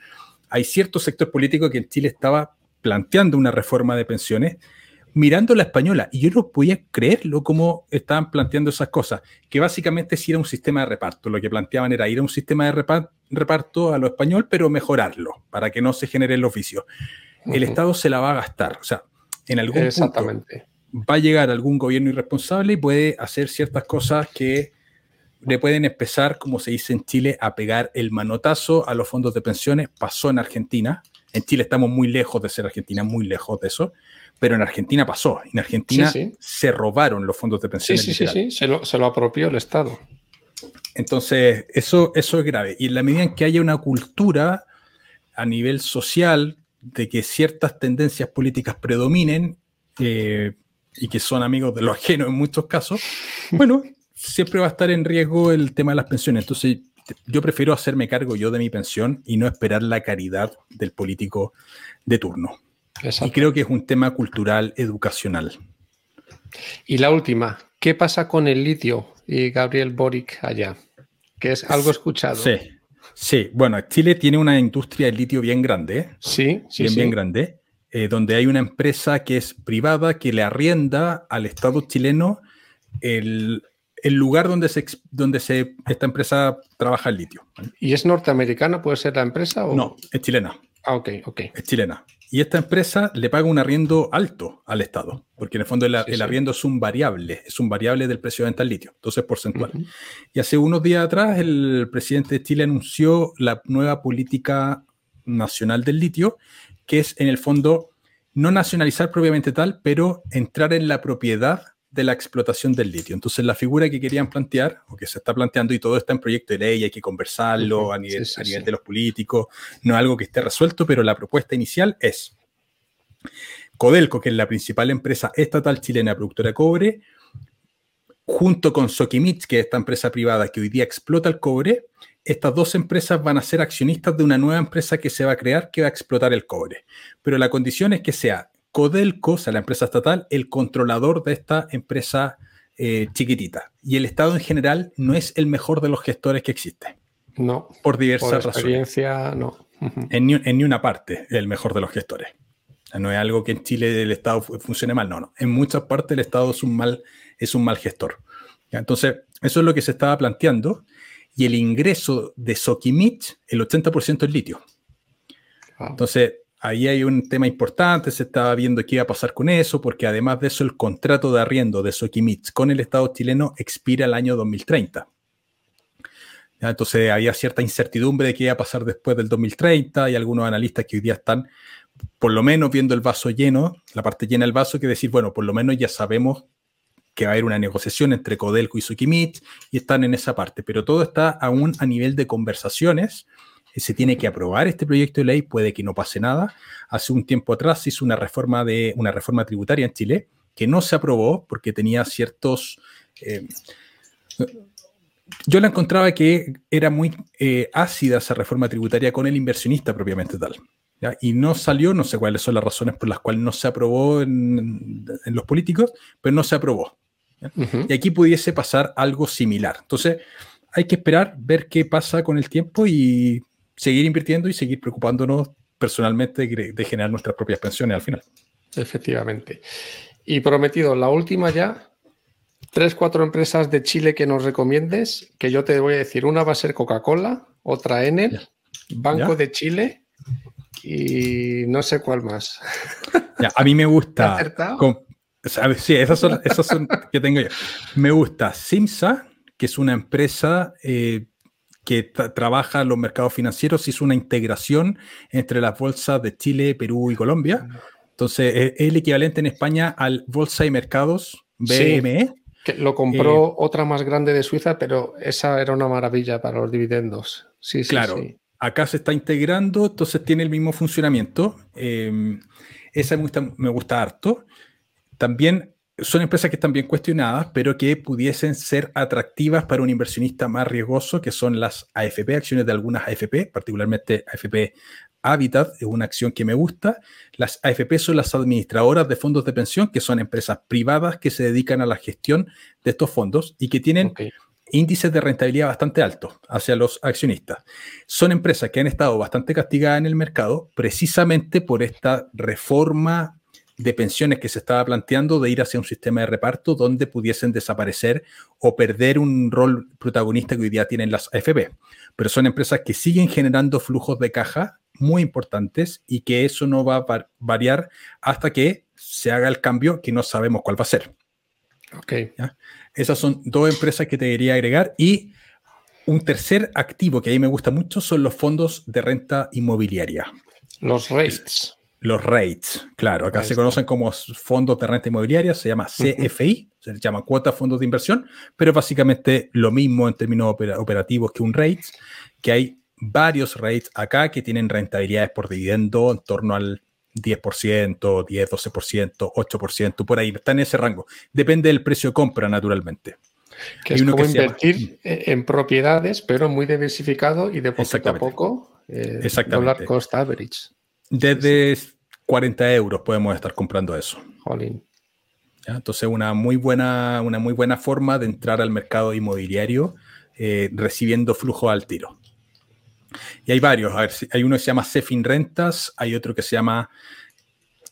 Hay cierto sector político que en Chile estaba planteando una reforma de pensiones mirando la española y yo no podía creerlo como estaban planteando esas cosas, que básicamente sí era un sistema de reparto. Lo que planteaban era ir a un sistema de reparto a lo español, pero mejorarlo para que no se genere el oficio. El Estado se la va a gastar, o sea, en algún Exactamente. va a llegar algún gobierno irresponsable y puede hacer ciertas cosas que le pueden empezar, como se dice en Chile, a pegar el manotazo a los fondos de pensiones. Pasó en Argentina. En Chile estamos muy lejos de ser Argentina, muy lejos de eso pero en Argentina pasó. En Argentina se robaron los fondos de pensiones. Sí, sí, sí, Se, lo, se lo, apropió el Estado. Entonces, eso, eso es grave. Y en la medida en que haya una cultura a nivel social de que ciertas tendencias políticas predominen eh, y que son amigos de lo ajeno en muchos casos, bueno, siempre va a estar en riesgo el tema de las pensiones. Entonces, yo prefiero hacerme cargo yo de mi pensión y no esperar la caridad del político de turno. Y creo que es un tema cultural, educacional. Y la última, ¿qué pasa con el litio y Gabriel Boric allá? Que es algo escuchado. Sí, sí. Bueno, Chile tiene una industria de litio bien grande. Sí, sí. Bien, bien grande. Eh, donde hay una empresa que es privada que le arrienda al Estado chileno el, lugar donde, se, donde se, esta empresa trabaja el litio. ¿Y es norteamericana? ¿Puede ser la empresa? O... No, es chilena. Ah, ok, ok. Es chilena. Y esta empresa le paga un arriendo alto al Estado, porque en el fondo el, arriendo es un variable, es un variable del precio de venta del litio, entonces porcentual. Y hace unos días atrás el presidente de Chile anunció la nueva política nacional del litio, que es en el fondo no nacionalizar propiamente tal, pero entrar en la propiedad de la explotación del litio. Entonces, la figura que querían plantear, o que se está planteando, y todo está en proyecto de ley, hay que conversarlo a nivel, a nivel de los políticos, no es algo que esté resuelto, pero la propuesta inicial es Codelco, que es la principal empresa estatal chilena productora de cobre, junto con Sokimich, que es esta empresa privada que hoy día explota el cobre, estas dos empresas van a ser accionistas de una nueva empresa que se va a crear que va a explotar el cobre. Pero la condición es que sea Codelco, o sea, la empresa estatal, el controlador de esta empresa eh, chiquitita. Y el Estado en general no es el mejor de los gestores que existe. No. Por diversas por experiencia, no. en, ni, una parte el mejor de los gestores. No es algo que en Chile el Estado funcione mal, no, no. En muchas partes el Estado es un mal, es un mal gestor. Entonces, eso es lo que se estaba planteando. Y el ingreso de Sokimich, el 80% es litio. Entonces, ahí hay un tema importante, se estaba viendo qué iba a pasar con eso, porque además de eso el contrato de arriendo de Soquimich con el Estado chileno expira el año 2030. Entonces había cierta incertidumbre de qué iba a pasar después del 2030 y algunos analistas que hoy día están por lo menos viendo el vaso lleno, la parte llena del vaso, que decir, bueno, por lo menos ya sabemos que va a haber una negociación entre Codelco y Sukimich y están en esa parte, pero todo está aún a nivel de conversaciones. Se tiene que aprobar este proyecto de ley, puede que no pase nada. Hace un tiempo atrás hizo una reforma, de, una reforma tributaria en Chile que no se aprobó porque tenía ciertos... Eh, yo la encontraba que era muy eh, ácida esa reforma tributaria con el inversionista propiamente tal. Y no salió, no sé cuáles son las razones por las cuales no se aprobó en, los políticos, pero no se aprobó. Y aquí pudiese pasar algo similar. Entonces, hay que esperar, ver qué pasa con el tiempo y seguir invirtiendo y seguir preocupándonos personalmente de, generar nuestras propias pensiones al final. Efectivamente. Y prometido, la última ya, tres, cuatro empresas de Chile que nos recomiendes, que yo te voy a decir, una va a ser Coca-Cola, otra Enel, Banco de Chile y no sé cuál más. a mí me gusta. sí, esas son, esas son que tengo yo. Me gusta Simsa, que es una empresa eh, que trabaja los mercados financieros, hizo una integración entre las bolsas de Chile, Perú y Colombia. Entonces, es, el equivalente en España al Bolsa y Mercados BME. que lo compró eh, otra más grande de Suiza, pero esa era una maravilla para los dividendos. Sí, sí, claro. Sí acá se está integrando, entonces tiene el mismo funcionamiento. Eh, esa me gusta, me gusta harto. También son empresas que están bien cuestionadas, pero que pudiesen ser atractivas para un inversionista más riesgoso, que son las AFP, acciones de algunas AFP, particularmente AFP Habitat, es una acción que me gusta. Las AFP son las administradoras de fondos de pensión, que son empresas privadas que se dedican a la gestión de estos fondos y que tienen índices de rentabilidad bastante altos hacia los accionistas. Son empresas que han estado bastante castigadas en el mercado precisamente por esta reforma de pensiones que se estaba planteando de ir hacia un sistema de reparto donde pudiesen desaparecer o perder un rol protagonista que hoy día tienen las AFP. Pero son empresas que siguen generando flujos de caja muy importantes y que eso no va a variar hasta que se haga el cambio que no sabemos cuál va a ser. Ok. Esas son dos empresas que te quería agregar. Y un tercer activo que a mí me gusta mucho son los fondos de renta inmobiliaria. Los REITs. Los REITs, claro. Acá se conocen como fondos de renta inmobiliaria, se llama CFI, se llama cuota fondos de inversión, pero básicamente lo mismo en términos operativos que un REITs, que hay varios REITs acá que tienen rentabilidades por dividendo en torno al 10%, 10, 12%, 8%, por ahí, está en ese rango. Depende del precio de compra, naturalmente. Que es como invertir en propiedades, pero muy diversificado y de poco a poco eh, Exactamente. cost average. Desde 40 euros podemos estar comprando eso. Jolín. Entonces, una muy, buena, una muy buena forma de entrar al mercado inmobiliario eh, recibiendo flujo al tiro. Y hay varios. hay uno que se llama Cefin Rentas, hay otro que se llama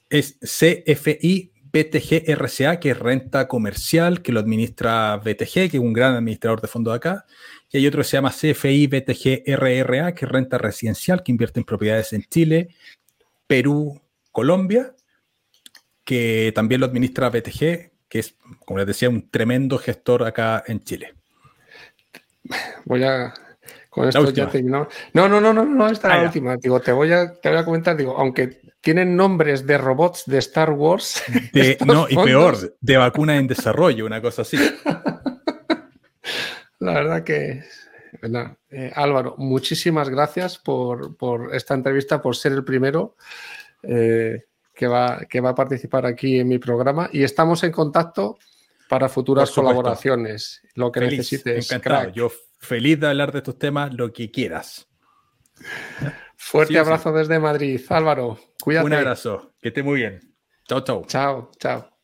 es CFI BTG RCA, que es renta comercial, que lo administra BTG, que es un gran administrador de fondos de acá. Y hay otro que se llama CFI BTG RRA, que es renta residencial, que invierte en propiedades en Chile, Perú, Colombia, que también lo administra BTG, que es, como les decía, un tremendo gestor acá en Chile. Voy a con esto ya terminamos. No, no, no, no, no, esta es la última. Digo, te voy, a, te voy a comentar, digo, aunque tienen nombres de robots de Star Wars. no, y peor, de vacuna en desarrollo, una cosa así. la verdad que, eh, Álvaro, muchísimas gracias por, esta entrevista, por ser el primero eh, que, va, que va a participar aquí en mi programa y estamos en contacto para futuras colaboraciones, lo que necesites. Encantado. Yo feliz de hablar de estos temas, lo que quieras. Fuerte abrazo desde Madrid. Álvaro, cuídate. Un abrazo, que esté muy bien. Chao, chao. Chao, chao.